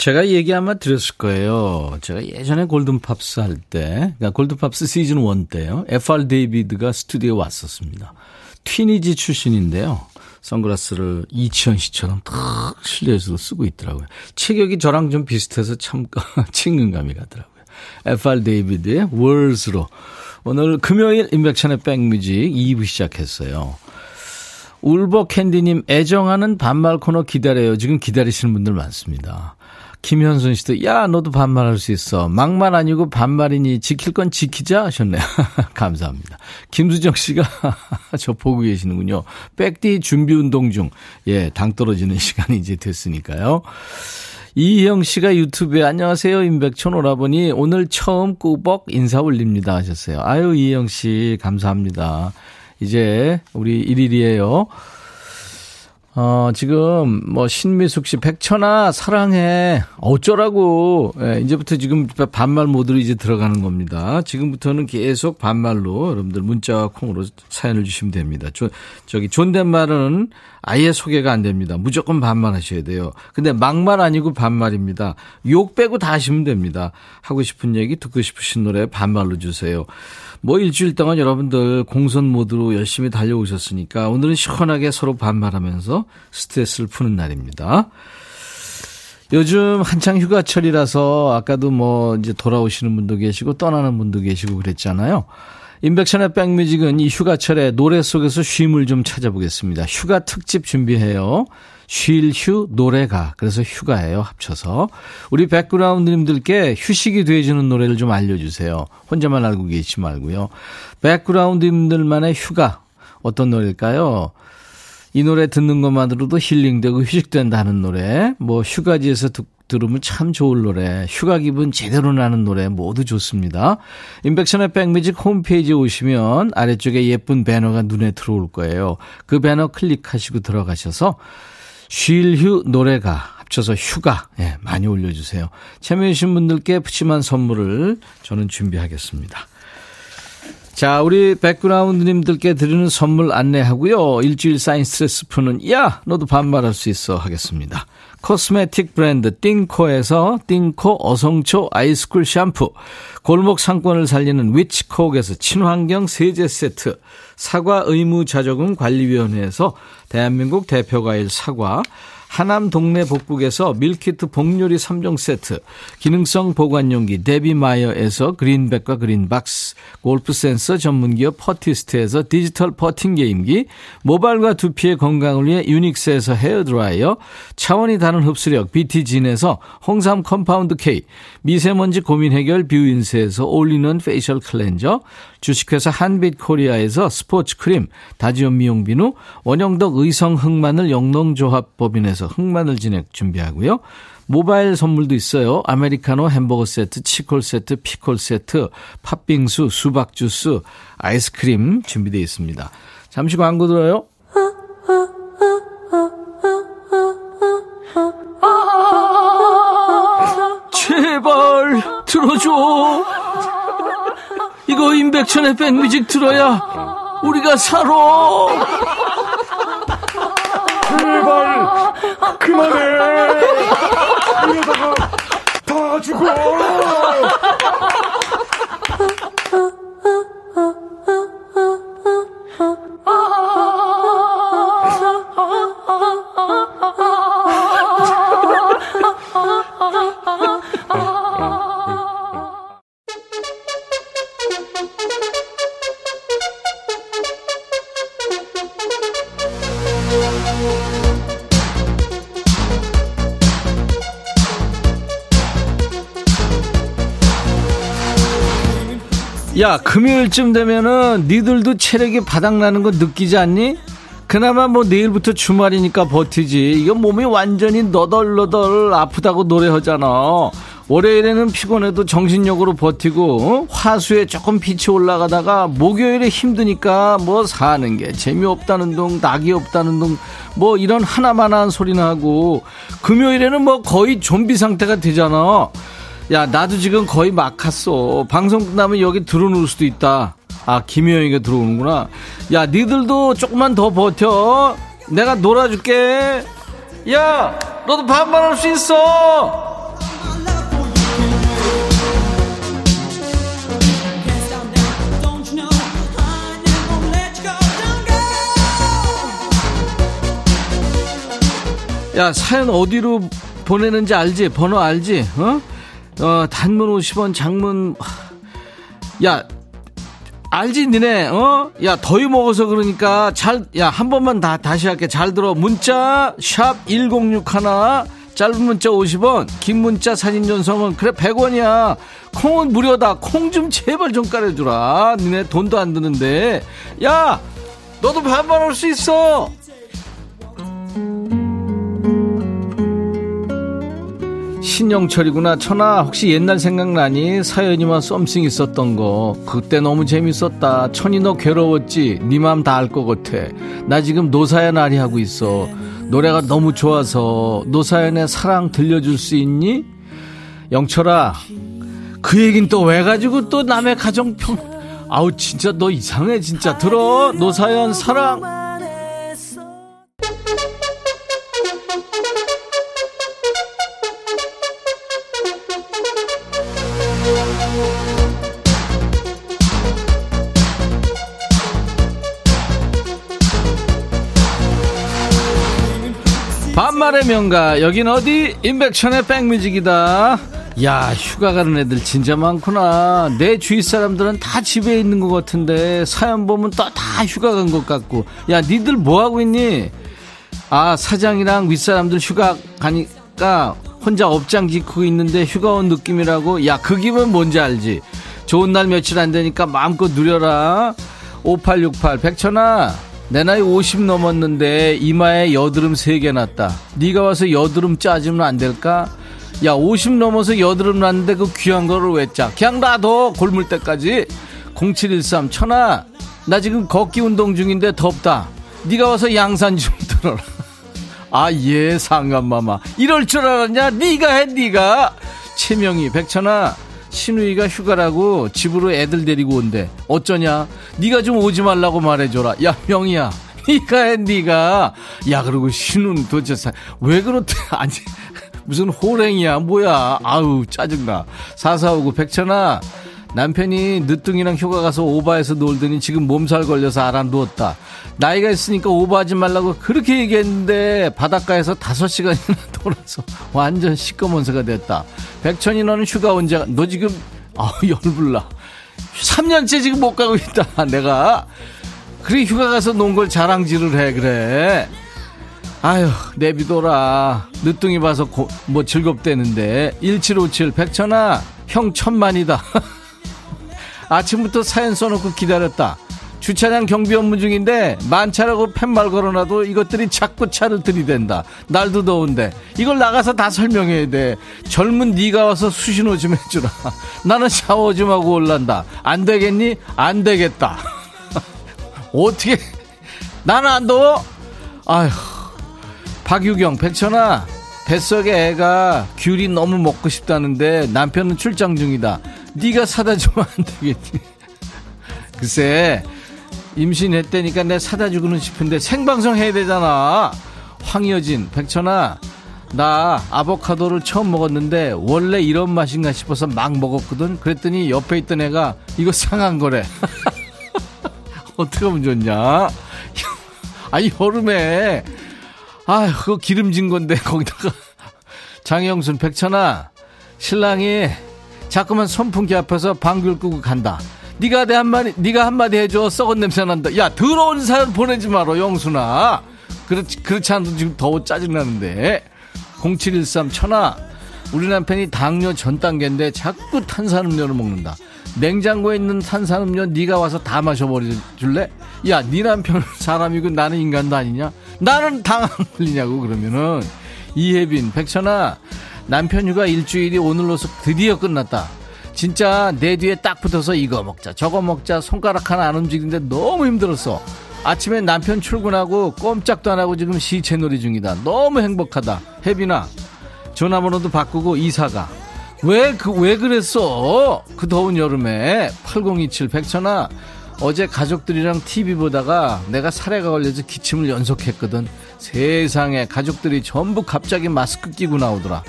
제가 얘기 아마 드렸을 거예요. 제가 예전에 골든팝스 할 때, 그러니까 골든팝스 시즌 1 때요. FR 데이비드가 스튜디오에 왔었습니다. 튀니지 출신인데요. 선글라스를 이치현 씨처럼 탁 실내에서 쓰고 있더라고요. 체격이 저랑 좀 비슷해서 참 친근감이 가더라고요. FR 데이비드의 Words로 오늘 금요일 임백천의 백뮤직 2부 시작했어요. 울버 캔디님 애정하는 반말 코너 기다려요. 지금 기다리시는 분들 많습니다. 김현순 씨도 야 너도 반말할 수 있어. 막말 아니고 반말이니 지킬 건 지키자 하셨네요. 감사합니다. 김수정 씨가 저 보고 계시는군요. 백디 준비 운동 중. 예, 당 떨어지는 시간이 이제 됐으니까요. 이희영 씨가 유튜브에 안녕하세요 임백천 오라버니 오늘 처음 꾸벅 인사 올립니다 하셨어요. 아유 이희영 씨 감사합니다. 이제 우리 1일이에요. 어, 지금, 뭐, 신미숙 씨, 백천아, 사랑해. 어쩌라고. 예, 이제부터 지금 반말 모드로 이제 들어가는 겁니다. 지금부터는 계속 반말로 여러분들 문자와 콩으로 사연을 주시면 됩니다. 저, 저기, 존댓말은 아예 소개가 안 됩니다. 무조건 반말 하셔야 돼요. 근데 막말 아니고 반말입니다. 욕 빼고 다 하시면 됩니다. 하고 싶은 얘기, 듣고 싶으신 노래 반말로 주세요. 뭐 일주일 동안 여러분들 공선 모드로 열심히 달려오셨으니까 오늘은 시원하게 서로 반말하면서 스트레스를 푸는 날입니다. 요즘 한창 휴가철이라서 아까도 뭐 이제 돌아오시는 분도 계시고 떠나는 분도 계시고 그랬잖아요. 인백션의 백뮤직은 이 휴가철에 노래 속에서 쉼을 좀 찾아보겠습니다. 휴가 특집 준비해요. 쉴 휴 노래가. 그래서 휴가예요 합쳐서. 우리 백그라운드님들께 휴식이 돼주는 노래를 좀 알려주세요. 혼자만 알고 계시지 말고요. 백그라운드님들만의 휴가 어떤 노래일까요? 이 노래 듣는 것만으로도 힐링되고 휴식된다는 노래 뭐 휴가지에서 듣, 들으면 참 좋을 노래 휴가 기분 제대로 나는 노래 모두 좋습니다. 임백천의 백뮤직 홈페이지에 오시면 아래쪽에 예쁜 배너가 눈에 들어올 거예요. 그 배너 클릭하시고 들어가셔서 쉴휴 노래가 합쳐서 휴가 예, 많이 올려주세요. 참여해주신 분들께 푸짐한 선물을 저는 준비하겠습니다. 자, 우리 백그라운드님들께 드리는 선물 안내하고요. 일주일 쌓인 스트레스 푸는 야 너도 반말할 수 있어 하겠습니다. 코스메틱 브랜드 띵코에서 띵코 어성초 아이스쿨 샴푸, 골목 상권을 살리는 위치콕에서 친환경 세제 세트, 사과 의무 자조금 관리위원회에서 대한민국 대표 과일 사과, 하남 동네 복국에서 밀키트 복요리 3종 세트, 기능성 보관용기 데비마이어에서 그린백과 그린박스, 골프 센서 전문기업 퍼티스트에서 디지털 퍼팅 게임기, 모발과 두피의 건강을 위해 유닉스에서 헤어드라이어, 차원이 다른 흡수력 BT진에서 홍삼 compound K, 미세먼지 고민 해결 뷰인스에서 올리는 facial cleanser, 주식회사 한빛코리아에서 스포츠 크림, 다지온 미용 비누, 원형덕 의성 흑마늘 영농조합법인에서 흑마늘 진액 준비하고요. 모바일 선물도 있어요. 아메리카노 햄버거 세트, 치콜 세트, 피콜 세트, 팥빙수, 수박 주스, 아이스크림 준비되어 있습니다. 잠시 광고 들어요. 제발 들어줘. 이거 임백천의 백뮤직 들어야 우리가 살아. 제발 그만해. 이러다가 다 죽어. 야 금요일쯤 되면은 니들도 체력이 바닥나는 거 느끼지 않니? 그나마 뭐 내일부터 주말이니까 버티지 이거 몸이 완전히 너덜너덜 아프다고 노래하잖아 월요일에는 피곤해도 정신력으로 버티고 어? 화수에 조금 빛이 올라가다가 목요일에 힘드니까 뭐 사는 게 재미없다는 둥 낙이 없다는 둥 뭐 이런 하나만한 소리나 하고 금요일에는 뭐 거의 좀비 상태가 되잖아 야 나도 지금 거의 막 갔어. 방송 끝나면 여기 들어놓을 수도 있다. 아 김효영이가 들어오는구나. 야 니들도 조금만 더 버텨. 내가 놀아줄게. 야 너도 반말할 수 있어. 야 사연 어디로 보내는지 알지? 번호 알지? 어? 어 단문 50원 장문 야 알지 니네? 어 야 더위 먹어서 그러니까 잘 야 한 번만 다 다시 할게. 잘 들어. 문자 샵1061 짧은 문자 50원 긴 문자 사진 전송은 그래 100원이야. 콩은 무료다. 콩 좀 제발 좀 깔아주라. 니네 돈도 안 드는데. 야 너도 반말할 수 있어 신영철이구나. 천아 혹시 옛날 생각나니? 사연이와 썸씽 있었던 거. 그때 너무 재밌었다. 천이 너 괴로웠지. 네 맘 다 알 것 같아. 나 지금 노사연 아리 하고 있어. 노래가 너무 좋아서 노사연의 사랑 들려줄 수 있니? 영철아 그 얘긴 또 왜 가지고 또 남의 가정 평 아우 진짜 너 이상해 진짜. 들어. 노사연 사랑 반말의 명가 여긴 어디 임백천의 백뮤직이다 야, 휴가 가는 애들 진짜 많구나. 내 주위 사람들은 다 집에 있는 것 같은데, 사연 보면 또 다 휴가 간 것 같고. 야, 니들 뭐 하고 있니? 아, 사장이랑 윗사람들 휴가 가니까 혼자 업장 지키고 있는데 휴가 온 느낌이라고? 야, 그 기분 뭔지 알지? 좋은 날 며칠 안 되니까 마음껏 누려라. 5868, 백천아. 내 나이 50 넘었는데 이마에 여드름 3개 났다. 네가 와서 여드름 짜주면 안 될까? 야, 50 넘어서 여드름 났는데 그 귀한 거를 왜 짜? 그냥 놔둬. 골물 때까지. 0713, 천아. 나 지금 걷기 운동 중인데 덥다. 네가 와서 양산 좀 들어라. 아, 예, 상감마마. 이럴 줄 알았냐? 네가 해, 네가. 최명희, 백천아. 신우이가 휴가라고 집으로 애들 데리고 온대. 어쩌냐? 네가 좀 오지 말라고 말해줘라. 야, 명희야. 네가 해, 네가. 야, 그리고 신우는 도대체 사- 왜 그렇대? 아니, 무슨 호랭이야, 뭐야. 아우, 짜증나. 사사오구, 백천아. 남편이 늦둥이랑 휴가 가서 오바해서 놀더니 지금 몸살 걸려서 알아 누웠다. 나이가 있으니까 오바하지 말라고 그렇게 얘기했는데 바닷가에서 다섯 시간이나 돌아서 완전 시꺼먼새가 됐다. 백천이 너는 휴가 언제 가? 너 지금 아 열불나. 3년째 지금 못 가고 있다. 내가 그래 휴가 가서 논 걸 자랑질을 해 그래. 아휴 내비둬라 늦둥이 봐서 고- 뭐 즐겁대는데 1757 백천아 형 천만이다 아침부터 사연 써놓고 기다렸다. 주차장 경비 업무 중인데 만차라고 팻말 걸어놔도 이것들이 자꾸 차를 들이댄다. 날도 더운데. 이걸 나가서 다 설명해야 돼. 젊은 네가 와서 수신호 좀 해주라. 나는 샤워 좀 하고 올란다. 안 되겠니? 안 되겠다. 어떻게? 나는 안 더워? 아휴. 박유경, 백천아, 뱃속에 애가 귤이 너무 먹고 싶다는데 남편은 출장 중이다. 네가 사다 주면 안 되겠니? 글쎄, 임신했다니까 내가 사다 주고는 싶은데 생방송 해야 되잖아. 황여진, 백천아, 나 아보카도를 처음 먹었는데 원래 이런 맛인가 싶어서 막 먹었거든. 그랬더니 옆에 있던 애가 이거 상한 거래. 어떻게 하면 좋냐? 아니 여름에 아, 그거 기름진 건데 거기다가 장영순 백천아 신랑이 자꾸만 선풍기 앞에서 방귀를 끄고 간다. 네가 내 한마디 네가 한마디 해줘 썩은 냄새 난다. 야 더러운 사연 보내지 마라 영순아. 그렇지 그렇지 않아도 지금 더워 짜증 나는데 0713 천아 우리 남편이 당뇨 전 단계인데 자꾸 탄산음료를 먹는다. 냉장고에 있는 탄산음료 네가 와서 다 마셔버릴래? 야, 네 남편은 사람이고 나는 인간도 아니냐? 나는 당안 걸리냐고 그러면은 이혜빈, 백천아 남편 휴가 일주일이 오늘로서 드디어 끝났다. 진짜 내 뒤에 딱 붙어서 이거 먹자 저거 먹자 손가락 하나 안 움직이는데 너무 힘들었어. 아침에 남편 출근하고 꼼짝도 안 하고 지금 시체놀이 중이다. 너무 행복하다. 혜빈아 전화번호도 바꾸고 이사가 왜 그 왜 그랬어 그 더운 여름에 8027 백천아 어제 가족들이랑 TV 보다가 내가 사례가 걸려서 기침을 연속했거든 세상에 가족들이 전부 갑자기 마스크 끼고 나오더라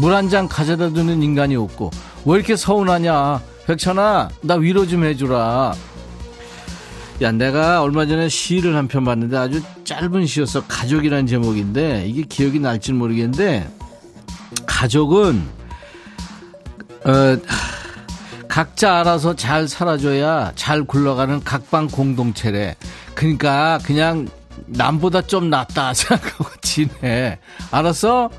물 한 잔 가져다 두는 인간이 없고 왜 이렇게 서운하냐 백천아 나 위로 좀 해주라 야, 내가 얼마 전에 시를 한 편 봤는데 아주 짧은 시였어. 가족이라는 제목인데 이게 기억이 날지 모르겠는데 가족은 어, 각자 알아서 잘 살아줘야 잘 굴러가는 각방 공동체래. 그러니까 그냥 남보다 좀 낫다 생각하고 지내. 알았어?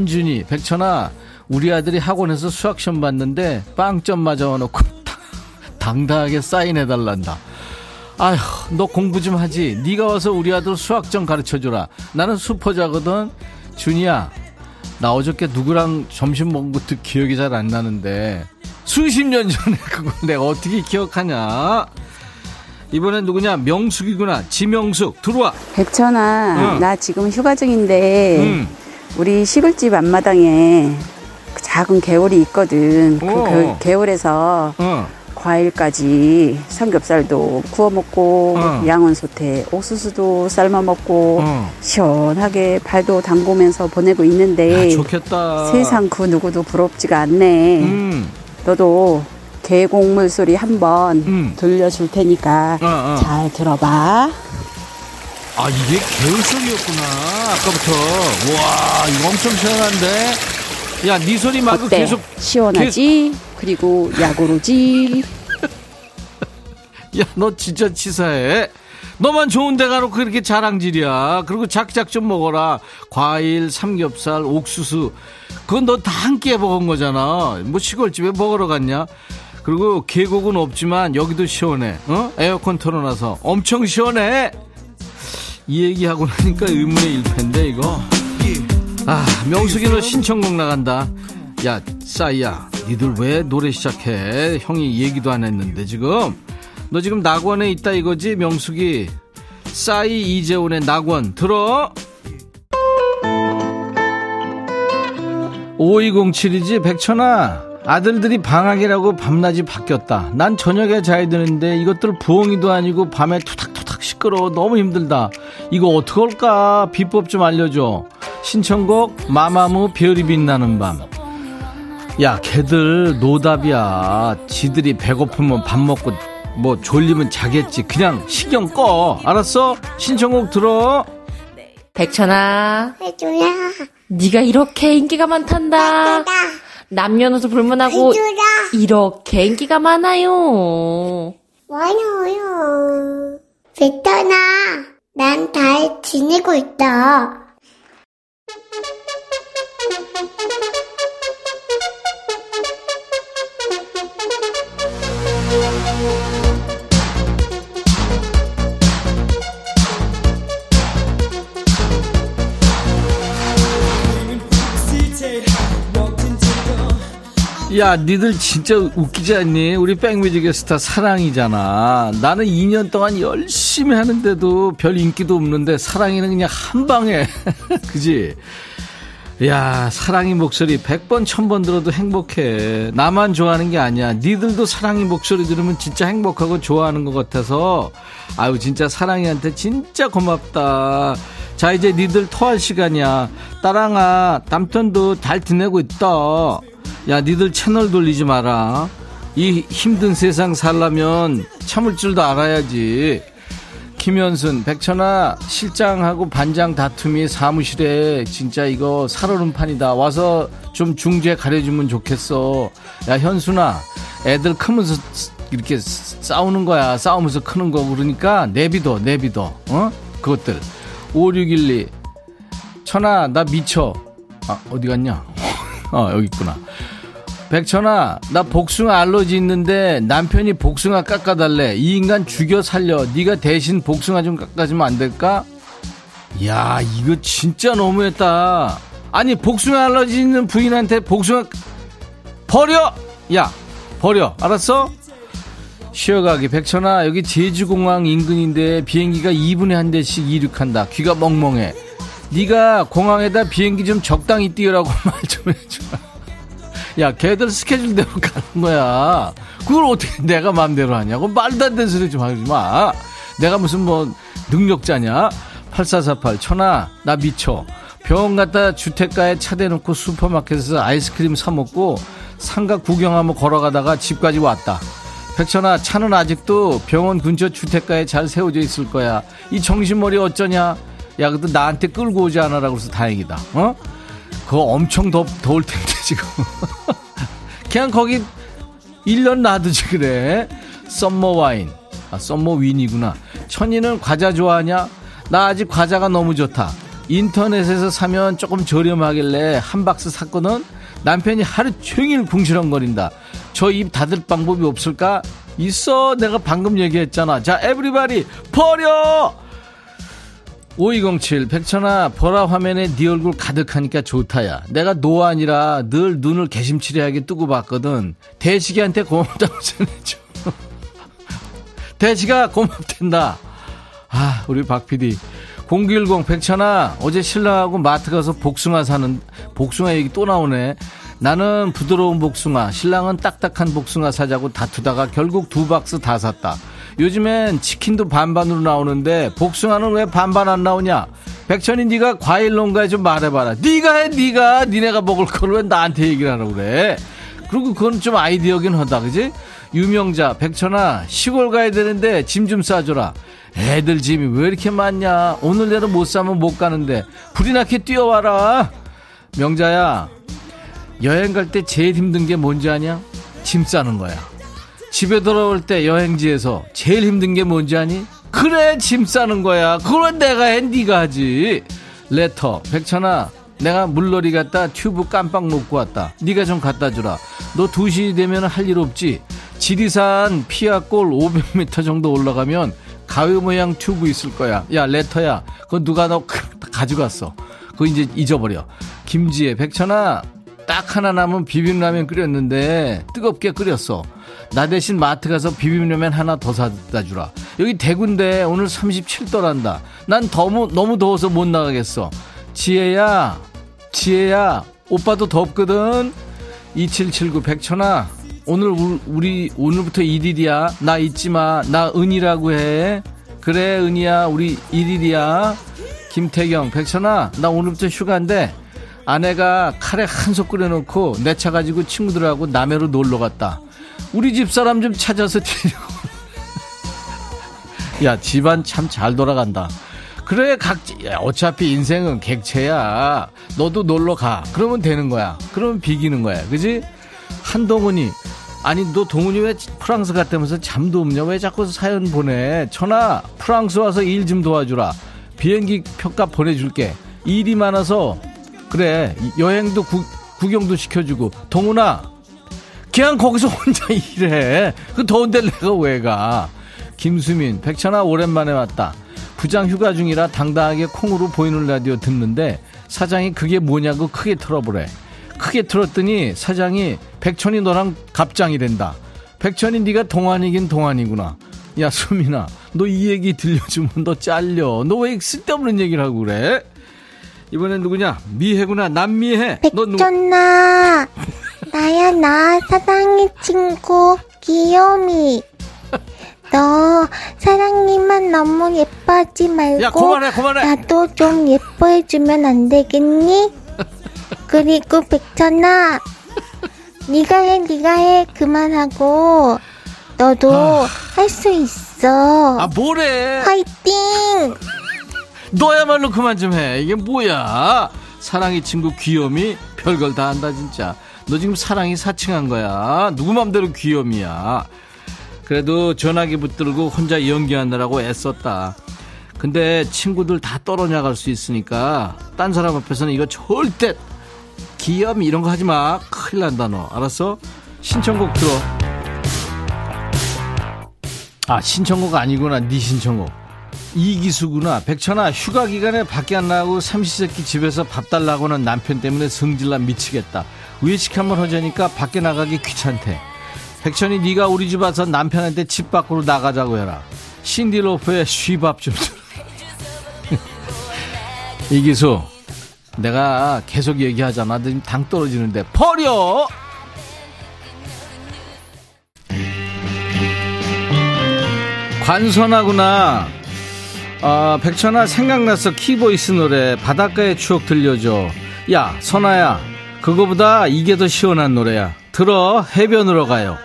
한준이, 백천아, 우리 아들이 학원에서 수학 시험 봤는데 빵점 맞아놓고 당당하게 사인해달란다. 아휴, 너 공부 좀 하지. 네가 와서 우리 아들 수학 좀 가르쳐줘라. 나는 수포자거든. 준이야, 나 어저께 누구랑 점심 먹은 것도 기억이 잘 안 나는데 수십 년 전에 그걸 내가 어떻게 기억하냐? 이번엔 누구냐? 명숙이구나. 지명숙 들어와. 백천아, 응. 나 지금 휴가 중인데 응. 우리 시골집 앞마당에 그 작은 개울이 있거든. 그 어. 개- 개울에서 어. 과일까지 삼겹살도 구워 먹고 어. 양원소태 옥수수도 삶아 먹고 어. 시원하게 발도 담그면서 보내고 있는데 아, 좋겠다. 세상 그 누구도 부럽지가 않네. 음. 너도 계곡물 소리 한번 음. 들려줄 테니까 어, 어. 잘 들어봐. 아 이게 개울소리였구나. 아까부터. 와 이거 엄청 시원한데. 야, 네 소리 말고 어때? 계속 시원하지? 그리고 야구로지? 야, 너 진짜 치사해. 너만 좋은 데 가놓고 그렇게 자랑질이야. 그리고 작작 좀 먹어라. 과일, 삼겹살, 옥수수. 그건 너 다 한 끼에 먹은 거잖아. 뭐 시골집에 먹으러 갔냐? 그리고 계곡은 없지만 여기도 시원해. 어? 에어컨 틀어놔서 엄청 시원해. 이 얘기하고 나니까 의문의 일패인데 이거. 아, 명숙이 너 신청곡 나간다. 야, 싸이야. 니들 왜 노래 시작해? 형이 얘기도 안 했는데 지금. 너 지금 낙원에 있다 이거지 명숙이 싸이 이재훈의 낙원 들어 5207이지 백천아 아들들이 방학이라고 밤낮이 바뀌었다 난 저녁에 자야 되는데 이것들 부엉이도 아니고 밤에 투닥투닥 시끄러워 너무 힘들다 이거 어떡할까 비법 좀 알려줘 신청곡 마마무 별이 빛나는 밤 야, 걔들 노답이야. 지들이 배고프면 밥 먹고 뭐 졸리면 자겠지. 그냥 신경 꺼. 알았어? 신청곡 들어. 백천아, 해줘라. 네가 이렇게 인기가 많단다. 남녀노소 불문하고 해줘라. 이렇게 인기가 많아요. 많아요. 베터나, 난 잘 지내고 있다. 야, 니들 진짜 웃기지 않니? 우리 백뮤직의 스타 사랑이잖아. 나는 2년 동안 열심히 하는데도 별 인기도 없는데 사랑이는 그냥 한 방에. 그지? 야, 사랑이 목소리 100번, 1000번 들어도 행복해. 나만 좋아하는 게 아니야. 니들도 사랑이 목소리 들으면 진짜 행복하고 좋아하는 것 같아서. 아유, 진짜 사랑이한테 진짜 고맙다. 자, 이제 니들 토할 시간이야. 따랑아, 남편도 잘 지내고 있다. 야, 니들 채널 돌리지 마라. 이 힘든 세상 살려면 참을 줄도 알아야지. 김현순, 백천아, 실장하고 반장 다툼이 사무실에 진짜 이거 살얼음 판이다. 와서 좀 중재 가려주면 좋겠어. 야, 현순아, 애들 크면서 이렇게 싸우는 거야. 싸우면서 크는 거. 그러니까 내비둬, 내비둬. 어? 그것들. 5612. 천아, 나 미쳐. 아, 어디 갔냐? 어, 여기 있구나. 백천아, 나 복숭아 알러지 있는데 남편이 복숭아 깎아달래. 이 인간 죽여 살려. 네가 대신 복숭아 좀 깎아주면 안 될까? 야, 이거 진짜 너무했다. 아니, 복숭아 알러지 있는 부인한테 복숭아 버려. 야, 버려. 알았어? 쉬어가기 백천아 여기 제주공항 인근인데 비행기가 2분에 한 대씩 이륙한다 귀가 멍멍해 네가 공항에다 비행기 좀 적당히 띄우라고 말 좀 해줘 야, 걔들 스케줄대로 가는 거야. 그걸 어떻게 내가 마음대로 하냐고 말도 안 되는 소리 좀 하지 마. 내가 무슨 뭐 능력자냐? 8448 천아 나 미쳐. 병원 갔다 주택가에 차 대놓고 슈퍼마켓에서 아이스크림 사 먹고 상가 구경하며 걸어가다가 집까지 왔다. 백천아 차는 아직도 병원 근처 주택가에 잘 세워져 있을 거야. 이 정신머리 어쩌냐? 야, 그래도 나한테 끌고 오지 않아라고 해서 다행이다. 어? 그거 엄청 더, 더울 텐데, 지금. 그냥 거기 1년 놔두지, 그래. Summer Wine. 아, Summer Wine이구나. 천이는 과자 좋아하냐? 나 아직 과자가 너무 좋다. 인터넷에서 사면 조금 저렴하길래 한 박스 샀거든? 남편이 하루 종일 궁시렁거린다. 저 입 닫을 방법이 없을까? 있어. 내가 방금 얘기했잖아. 자, 에브리바디, 버려! 5207 백천아 보라 화면에 네 얼굴 가득하니까 좋다야. 내가 노안이라 늘 눈을 개심치레하게 뜨고 봤거든. 대식이한테 고맙다고 전해줘. 대식아 고맙댄다. 아 우리 박PD. 0910 백천아 어제 신랑하고 마트 가서 복숭아 사는 복숭아 얘기 또 나오네. 나는 부드러운 복숭아 신랑은 딱딱한 복숭아 사자고 다투다가 결국 두 박스 다 샀다 요즘엔 치킨도 반반으로 나오는데 복숭아는 왜 반반 안 나오냐? 백천이 네가 과일 농가에 좀 말해봐라. 네가 해, 네가 니네가 먹을 걸 왜 나한테 얘기를 하라고 그래? 그리고 그건 좀 아이디어긴 하다, 그지? 유명자 백천아 시골 가야 되는데 짐 좀 싸줘라. 애들 짐이 왜 이렇게 많냐? 오늘 내로 못 사면 못 가는데 불이 나게 뛰어와라. 명자야 여행 갈 때 제일 힘든 게 뭔지 아냐? 짐 싸는 거야. 집에 돌아올 때 여행지에서 제일 힘든 게 뭔지 아니? 그래 짐 싸는 거야. 그건 내가 해 네가 하지. 레터 백천아 내가 물놀이 갔다 튜브 깜빡 놓고 왔다. 네가 좀 갖다 주라. 너 2시 되면 할 일 없지? 지리산 피아골 500m 정도 올라가면 가위 모양 튜브 있을 거야. 야 레터야 그거 누가 너 가져갔어. 그거 이제 잊어버려. 김지혜 백천아 딱 하나 남은 비빔라면 끓였는데 뜨겁게 끓였어. 나 대신 마트 가서 비빔라면 하나 더 사다 주라. 여기 대구인데 오늘 37도란다. 난 너무 너무 더워서 못 나가겠어. 지혜야, 지혜야, 오빠도 덥거든. 2779 백천아, 오늘 우- 우리 오늘부터 1일이야. 나 잊지 마. 나 은이라고 해. 그래 은이야, 우리 1일이야. 김태경 백천아, 나 오늘부터 휴가인데 아내가 카레 한 솥 끓여놓고 내 차 가지고 친구들하고 남해로 놀러 갔다. 우리 집 사람 좀 찾아서 데리고. 야, 집안 참 잘 돌아간다. 그래, 각, 야, 어차피 인생은 객체야. 너도 놀러 가. 그러면 되는 거야. 그러면 비기는 거야. 그지? 한동훈이, 아니, 너 동훈이 왜 프랑스 갔다면서 잠도 없냐? 왜 자꾸 사연 보내? 천아, 프랑스 와서 일 좀 도와주라. 비행기 표값 보내줄게. 일이 많아서, 그래, 여행도 구, 구경도 시켜주고. 동훈아, 그냥 거기서 혼자 일해. 그 더운데 내가 왜 가? 김수민, 백천아 오랜만에 왔다. 부장 휴가 중이라 당당하게 콩으로 보이는 라디오 듣는데 사장이 그게 뭐냐고 크게 틀어보래. 크게 틀었더니 사장이 백천이 너랑 갑장이 된다. 백천이 네가 동안이긴 동안이구나. 야 수민아, 너 이 얘기 들려주면 너 잘려. 너 왜 쓸데없는 얘기를 하고 그래? 이번엔 누구냐? 너 누구? 백전나 나야 나 사랑의 친구 귀요미 너 사랑니만 너무 예뻐하지 말고 야, 그만해, 그만해. 나도 좀 예뻐해주면 안 되겠니? 그리고 백천아 네가 해 네가 해 그만하고 너도 할수 있어 아 뭐래? 화이팅 너야말로 그만 좀 해. 이게 뭐야? 사랑의 친구 귀염이 별걸 다 한다 진짜. 너 지금 사랑이 사칭한 거야. 누구 맘대로 귀염이야. 그래도 전화기 붙들고 혼자 연기하느라고 애썼다. 근데 친구들 다 떨어나갈 수 있으니까 딴 사람 앞에서는 이거 절대 귀염 이런 거 하지 마. 큰일 난다 너. 알았어? 신청곡 들어. 아 신청곡 아니구나. 네 신청곡. 이기수구나. 백천아, 휴가 기간에 밖에 안 나가고 삼시세끼 집에서 밥 달라고는 남편 때문에 성질나 미치겠다. 외식 한번 하자니까 밖에 나가기 귀찮대. 백천이 네가 우리 집 와서 남편한테 집 밖으로 나가자고 해라. 신디 로퍼의 She Bop 좀 줘. 이기수, 내가 계속 얘기하잖아. 당 떨어지는데 버려! 관선하구나. 아, 백천아 생각났어 키보이스 노래 바닷가의 추억 들려줘 야 선아야 그거보다 이게 더 시원한 노래야. 들어 해변으로 가요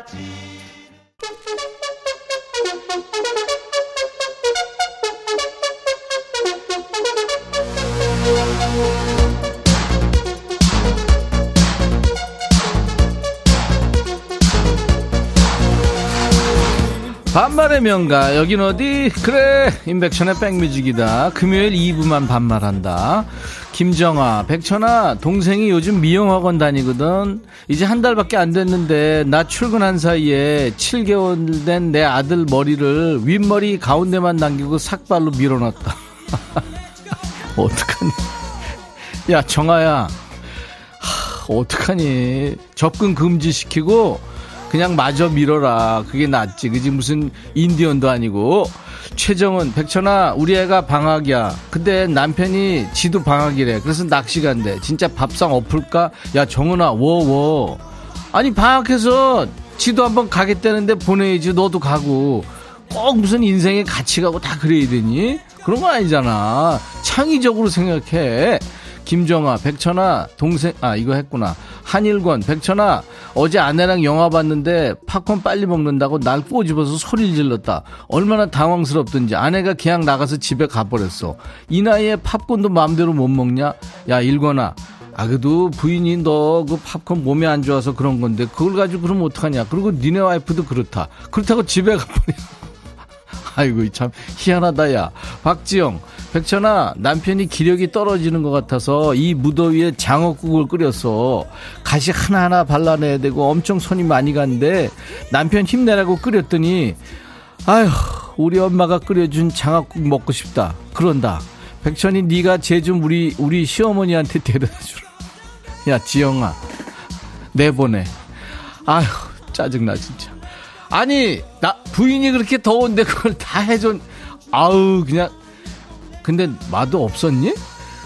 반말의 명가 여긴 어디? 그래 임백천의 백뮤직이다. 금요일 2부만 반말한다. 김정아 백천아 동생이 요즘 미용학원 다니거든. 이제 한 달밖에 안 됐는데 나 출근한 사이에 7개월 된 내 아들 머리를 윗머리 가운데만 남기고 삭발로 밀어놨다. 어떡하니? 야 정아야. 하, 어떡하니? 접근 금지시키고 그냥 마저 밀어라. 그게 낫지. 그지 무슨 인디언도 아니고. 최정은 백천아 우리 애가 방학이야. 근데 남편이 지도 방학이래. 그래서 낚시 간대. 진짜 밥상 엎을까? 야 정은아 워워. 아니 방학해서 지도 한번 가겠다는데 보내야지. 너도 가고. 꼭 무슨 인생에 같이 가고 다 그래야 되니? 그런 거 아니잖아. 창의적으로 생각해. 김정아, 백천아, 동생, 아, 이거 했구나. 한일권, 백천아, 어제 아내랑 영화 봤는데 팝콘 빨리 먹는다고 날 꼬집어서 소리를 질렀다. 얼마나 당황스럽던지 아내가 그냥 나가서 집에 가버렸어. 이 나이에 팝콘도 마음대로 못 먹냐? 야, 일권아, 아, 그래도 부인이 너 그 팝콘 몸에 안 좋아서 그런 건데 그걸 가지고 그러면 어떡하냐. 그리고 니네 와이프도 그렇다. 그렇다고 집에 가버려. 아이고, 참 희한하다, 야. 박지영, 백천아, 남편이 기력이 떨어지는 것 같아서 이 무더위에 장어국을 끓였어. 가시 하나하나 발라내야 되고 엄청 손이 많이 간데 남편 힘내라고 끓였더니, 아휴, 우리 엄마가 끓여준 장어국 먹고 싶다. 그런다. 백천이 네가 제 좀 우리 우리 시어머니한테 데려다 주라. 야 지영아 내보내. 아휴 짜증나 진짜. 아니 나 부인이 그렇게 더운데 그걸 다 해줘. 아우 그냥 근데 마도 없었니?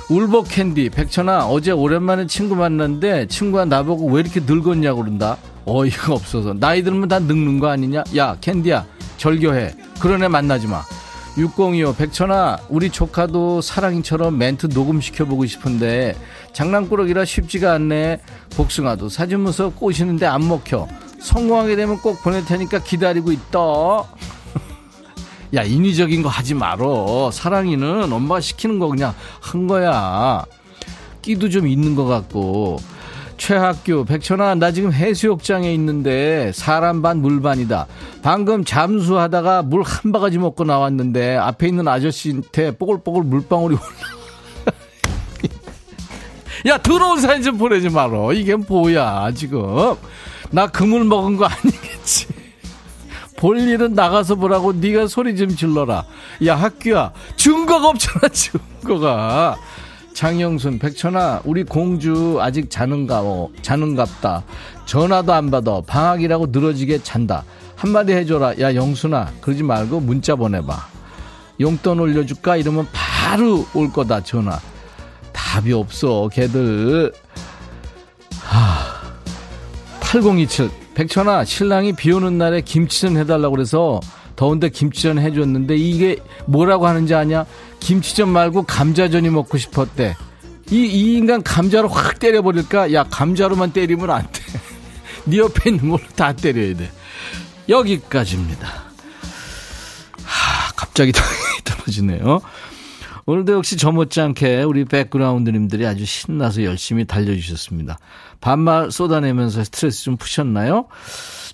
울보 캔디 백천아 어제 오랜만에 친구 만났는데 친구가 나보고 왜 이렇게 늙었냐고 그런다. 어이가 없어서 나이 들면 다 늙는 거 아니냐? 야 캔디야 절교해. 그런 애 만나지 마. 6025 백천아 우리 조카도 사랑이처럼 멘트 녹음시켜보고 싶은데 장난꾸러기라 쉽지가 않네 복숭아도 사진 문서 꼬시는데 안 먹혀 성공하게 되면 꼭 보낼 테니까 기다리고 있다. 야 인위적인 거 하지 말어. 사랑이는 엄마가 시키는 거 그냥 한 거야. 끼도 좀 있는 것 같고. 최학규 백천아 나 지금 해수욕장에 있는데 사람 반 물 반이다. 방금 잠수하다가 물 한 바가지 먹고 나왔는데 앞에 있는 아저씨한테 뽀글뽀글 물방울이 올라. 야 들어온 사진 좀 보내지 말어. 이게 뭐야 지금 나 그물 먹은 거 아니겠지 볼 일은 나가서 보라고 네가 소리 좀 질러라 야 학규야 증거가 없잖아 증거가 장영순, 백천아, 우리 공주 아직 자는가, 어, 자는갑다. 전화도 안 받아. 방학이라고 늘어지게 잔다. 한마디 해줘라. 야, 영순아, 그러지 말고 문자 보내봐. 용돈 올려줄까? 이러면 바로 올 거다, 전화. 답이 없어, 걔들. 하, 8027. 백천아, 신랑이 비 오는 날에 김치전 해달라고 그래서 더운데 김치전 해줬는데 이게 뭐라고 하는지 아냐? 김치전 말고 감자전이 먹고 싶었대. 이, 이 인간 감자로 확 때려버릴까? 야, 감자로만 때리면 안 돼. 네 옆에 있는 걸로 다 때려야 돼. 여기까지입니다. 하, 갑자기 떨어지네요. 오늘도 역시 저 못지않게 우리 백그라운드님들이 아주 신나서 열심히 달려주셨습니다. 반말 쏟아내면서 스트레스 좀 푸셨나요?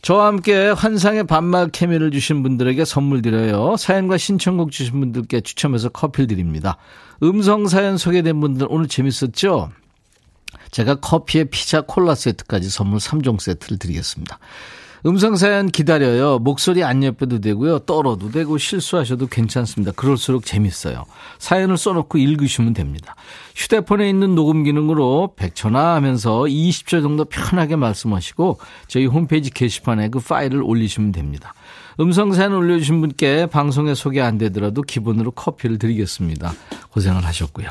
저와 함께 환상의 반말 케미를 주신 분들에게 선물 드려요. 사연과 신청곡 주신 분들께 추첨해서 커피를 드립니다. 음성 사연 소개된 분들 오늘 재밌었죠? 제가 커피에 피자 콜라 세트까지 선물 3종 세트를 드리겠습니다. 음성사연 기다려요. 목소리 안 예뻐도 되고요. 떨어도 되고 실수하셔도 괜찮습니다. 그럴수록 재밌어요. 사연을 써놓고 읽으시면 됩니다. 휴대폰에 있는 녹음 기능으로 100초나 하면서 20초 정도 편하게 말씀하시고 저희 홈페이지 게시판에 그 파일을 올리시면 됩니다. 음성사연 올려주신 분께 방송에 소개 안 되더라도 기본으로 커피를 드리겠습니다. 고생을 하셨고요.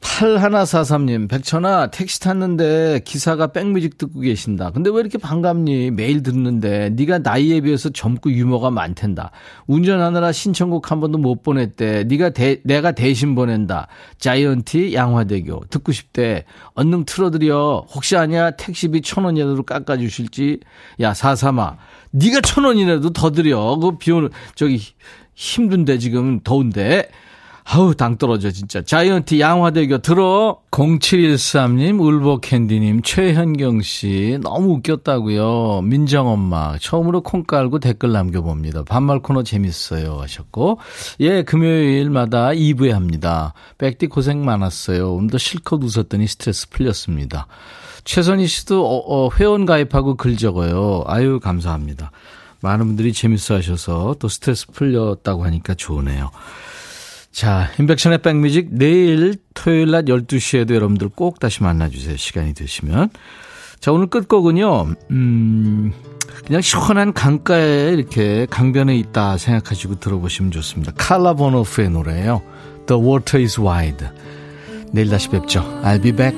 8143님, 백천아, 택시 탔는데 기사가 백뮤직 듣고 계신다. 근데 왜 이렇게 반갑니? 매일 듣는데. 네가 나이에 비해서 젊고 유머가 많텐다. 운전하느라 신청곡 한 번도 못 보냈대. 네가 대, 내가 대신 보낸다. 자이언티 양화대교. 듣고 싶대. 얼른 틀어드려. 혹시 아냐? 택시비 천 원이라도 깎아주실지. 야, 사삼아. 네가 천 원이라도 더 드려. 그 비오는, 저기, 힘든데 지금 더운데. 아우 당 떨어져 진짜. 자이언티 양화대교 들어. 0713님 울보캔디님 최현경씨. 너무 웃겼다고요. 민정엄마. 처음으로 콩 깔고 댓글 남겨봅니다. 반말 코너 재밌어요. 하셨고. 예 금요일마다 2부에 합니다. 백디 고생 많았어요. 오늘도 실컷 웃었더니 스트레스 풀렸습니다. 최선희 씨도 어, 어, 회원 가입하고 글 적어요. 아유 감사합니다. 많은 분들이 재밌어 하셔서 또 스트레스 풀렸다고 하니까 좋으네요 자, 인백션의 백뮤직 내일 토요일 낮 12시에도 여러분들 꼭 다시 만나주세요. 시간이 되시면. 자, 오늘 끝곡은요, 음, 그냥 시원한 강가에 이렇게 강변에 있다 생각하시고 들어보시면 좋습니다. 칼라 보노프의 노래예요. The water is wide. 내일 다시 뵙죠. I'll be back.